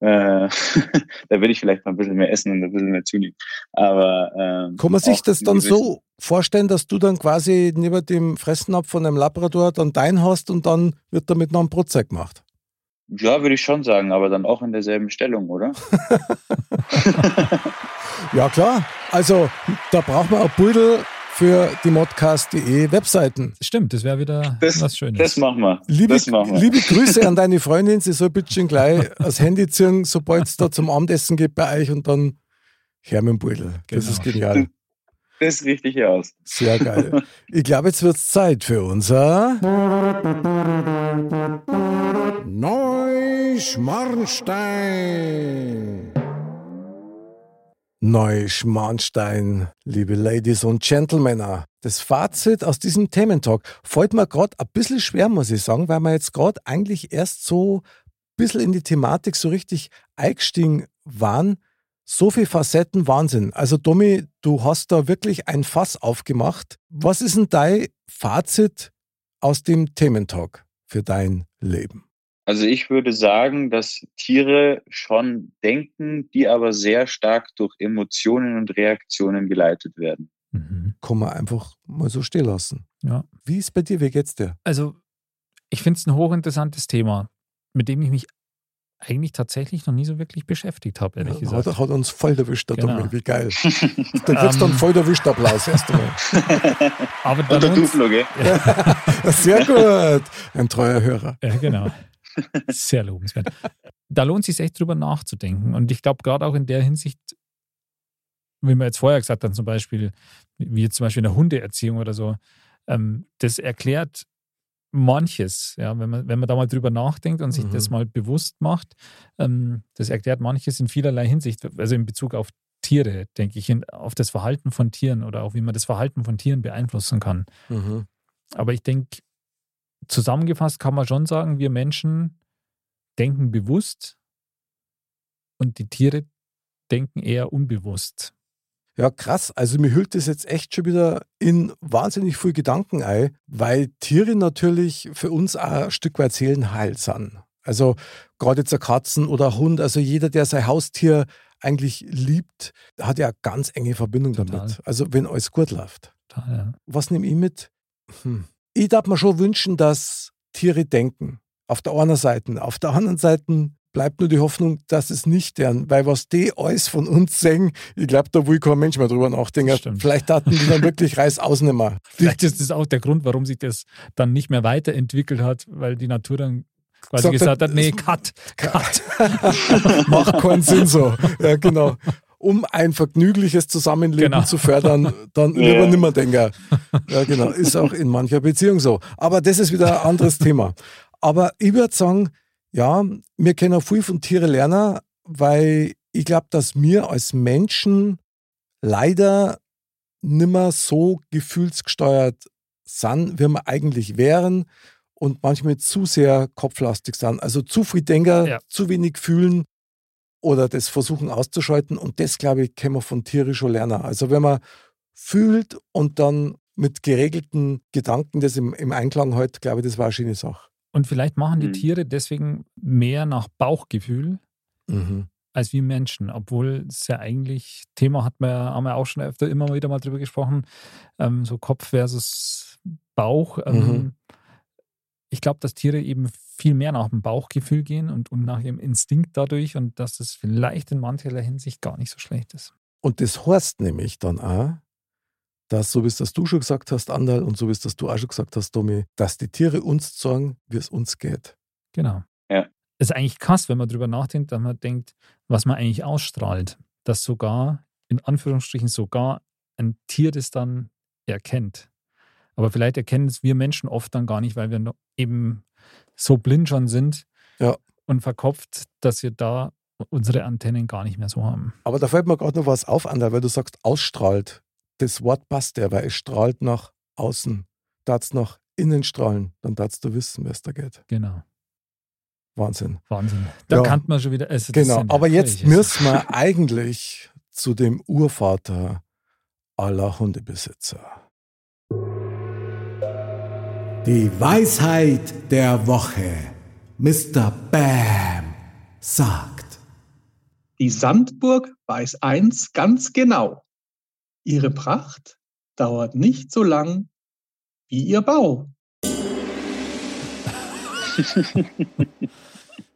Äh, da würde ich vielleicht mal ein bisschen mehr essen und ein bisschen mehr zunehmen. Aber ähm, kann man sich das dann so vorstellen, dass du dann quasi neben dem Fressnapf von einem Labrador dann dein hast und dann wird damit noch ein Brotzeit gemacht? Ja, würde ich schon sagen, aber dann auch in derselben Stellung, oder? ja, klar. Also, da braucht man ein Pudel für die modcast.de Webseiten. Stimmt, das wäre wieder das, was Schönes. Das machen wir. Liebe, das machen wir. liebe Grüße an deine Freundin. Sie soll bitte gleich das Handy ziehen, sobald es da zum Abendessen geht bei euch und dann her mit dem Beutel. Das genau. ist genial. Das riecht richtig aus. Sehr geil. Ich glaube, jetzt wird es Zeit für unser Neuschmarnstein. Neuschmarnstein, liebe Ladies und Gentlemen. Das Fazit aus diesem Thementalk fällt mir gerade ein bisschen schwer, muss ich sagen, weil wir jetzt gerade eigentlich erst so ein bisschen in die Thematik so richtig eingestiegen waren. So viele Facetten, Wahnsinn. Also Domi, du hast da wirklich ein Fass aufgemacht. Was ist denn dein Fazit aus dem Thementalk für dein Leben? Also ich würde sagen, dass Tiere schon denken, die aber sehr stark durch Emotionen und Reaktionen geleitet werden. Mhm. Kann man einfach mal so stehen lassen. Ja. Wie ist bei dir? Wie geht's dir? Also, ich finde es ein hochinteressantes Thema, mit dem ich mich eigentlich tatsächlich noch nie so wirklich beschäftigt habe, ehrlich Ja, gesagt. hat, hat uns voll erwischt, der Genau. Domi. Wie geil. Da kriegst du Ähm. dann voll erwischt Applaus erst einmal. Aber da Und der Duplo, gell? Sehr gut. Ein treuer Hörer. Ja, genau. Sehr lobenswert. Da lohnt es sich echt drüber nachzudenken. Und ich glaube, gerade auch in der Hinsicht, wie wir jetzt vorher gesagt haben, zum Beispiel, wie jetzt zum Beispiel in der Hundeerziehung oder so, ähm, das erklärt manches, ja, wenn man, wenn man da mal drüber nachdenkt und sich Mhm. das mal bewusst macht, ähm, das erklärt manches in vielerlei Hinsicht, also in Bezug auf Tiere, denke ich, in, auf das Verhalten von Tieren oder auch wie man das Verhalten von Tieren beeinflussen kann. Mhm. Aber ich denke, zusammengefasst kann man schon sagen, wir Menschen denken bewusst und die Tiere denken eher unbewusst. Ja, krass. Also mir hüllt das jetzt echt schon wieder in wahnsinnig viel Gedanken ein, weil Tiere natürlich für uns auch ein Stück weit seelenheil sind. Also gerade jetzt Katzen oder ein Hund, also jeder, der sein Haustier eigentlich liebt, hat ja eine ganz enge Verbindung Total. damit. Also wenn alles gut läuft. Total, ja. Was nehme ich mit? Hm. Ich darf mir schon wünschen, dass Tiere denken. Auf der einen Seite. Auf der anderen Seite bleibt nur die Hoffnung, dass es nicht deren, weil was die alles von uns sehen, ich glaube, da will kein Mensch mehr drüber nachdenken. Stimmt. Vielleicht hatten die dann wirklich Reiß ausnehmen. Vielleicht ist das auch der Grund, warum sich das dann nicht mehr weiterentwickelt hat, weil die Natur dann quasi Sagt gesagt hat, nee, cut, cut. Macht keinen Sinn so. Ja, genau. Um ein vergnügliches Zusammenleben Genau. zu fördern, dann Ja. lieber nimmer denken. Ja, genau. Ist auch in mancher Beziehung so. Aber das ist wieder ein anderes Thema. Aber ich würde sagen, ja, wir können viel von Tieren lernen, weil ich glaube, dass wir als Menschen leider nimmer so gefühlsgesteuert sind, wie wir eigentlich wären und manchmal zu sehr kopflastig sind. Also zu viel denken, Ja. zu wenig fühlen oder das versuchen auszuschalten. Und das, glaube ich, können wir von Tieren schon lernen. Also wenn man fühlt und dann mit geregelten Gedanken das im, im Einklang hält, glaube ich, das war eine schöne Sache. Und vielleicht machen die Mhm. Tiere deswegen mehr nach Bauchgefühl als wir Menschen, obwohl es ja eigentlich, Thema hat man ja, haben wir auch schon öfter immer wieder mal drüber gesprochen, ähm, so Kopf versus Bauch. Ähm, Mhm. Ich glaube, dass Tiere eben viel mehr nach dem Bauchgefühl gehen und, und nach ihrem Instinkt dadurch und dass das vielleicht in mancherlei Hinsicht gar nicht so schlecht ist. Und das heißt nämlich dann auch, dass, so wie es das du schon gesagt hast, Andal, und so wie es das du auch schon gesagt hast, Domi, dass die Tiere uns sagen, wie es uns geht. Genau. Ja. Es ist eigentlich krass, wenn man drüber nachdenkt, dass man denkt, was man eigentlich ausstrahlt, dass sogar, in Anführungsstrichen, sogar ein Tier das dann erkennt. Aber vielleicht erkennen es wir Menschen oft dann gar nicht, weil wir eben so blind schon sind Ja. und verkopft, dass wir da unsere Antennen gar nicht mehr so haben. Aber da fällt mir gerade noch was auf, Andal, weil du sagst, ausstrahlt. Das Wort passt ja, weil es strahlt nach außen. Darfst nach innen strahlen, dann darfst du wissen, wer es da geht. Genau. Wahnsinn. Wahnsinn. Da Ja. kann man schon wieder. Also Genau, aber jetzt müssen wir eigentlich zu dem Urvater aller Hundebesitzer. Die Weisheit der Woche. Mr. Bam sagt. Die Sandburg weiß eins ganz genau. Ihre Pracht dauert nicht so lang wie ihr Bau.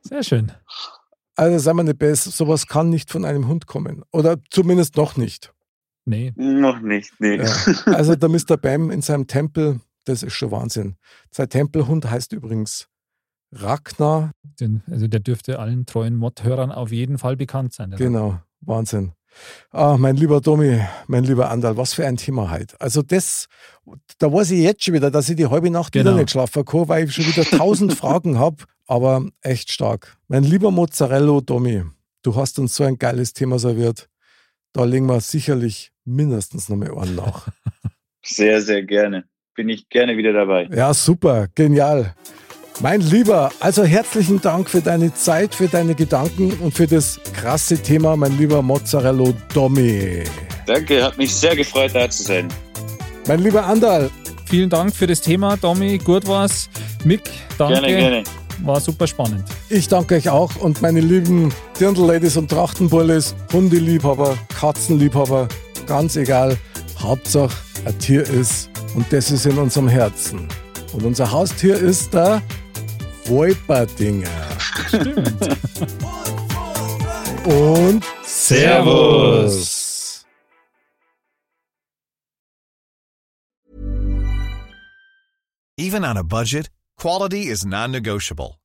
Sehr schön. Also sagen wir nicht besser, sowas kann nicht von einem Hund kommen. Oder zumindest noch nicht. Nee, Noch nicht, nee. Ja. Also der Mr. Bam in seinem Tempel, das ist schon Wahnsinn. Sein Tempelhund heißt übrigens Ragnar. den, also der dürfte allen treuen Mod-Hörern auf jeden Fall bekannt sein. Genau, Wahnsinn. Ah, mein lieber Domi, mein lieber Andal, was für ein Thema heute. Also das, da weiß ich jetzt schon wieder, dass ich die halbe Nacht wieder Genau. nicht schlafen kann, weil ich schon wieder tausend Fragen habe, aber echt stark. Mein lieber Mozzarella, Domi, du hast uns so ein geiles Thema serviert. Da legen wir sicherlich mindestens noch mehr Ohren nach. Sehr, sehr gerne. Bin ich gerne wieder dabei. Ja, super, genial. Mein Lieber, also herzlichen Dank für deine Zeit, für deine Gedanken und für das krasse Thema, mein lieber Mozzarella Domi. Danke, hat mich sehr gefreut, da zu sein. Mein lieber Andal, Vielen Dank für das Thema, Domi. Gut war's. Mick, danke. Gerne, gerne. war super spannend. Ich danke euch auch und meine lieben Dirndl-Ladies und Trachtenbullis, Hundeliebhaber, Katzenliebhaber, ganz egal. Hauptsache, ein Tier ist und das ist in unserem Herzen. Und unser Haustier ist der Wolperdinger. Stimmt. Und Servus. Even on a budget, quality is non-negotiable.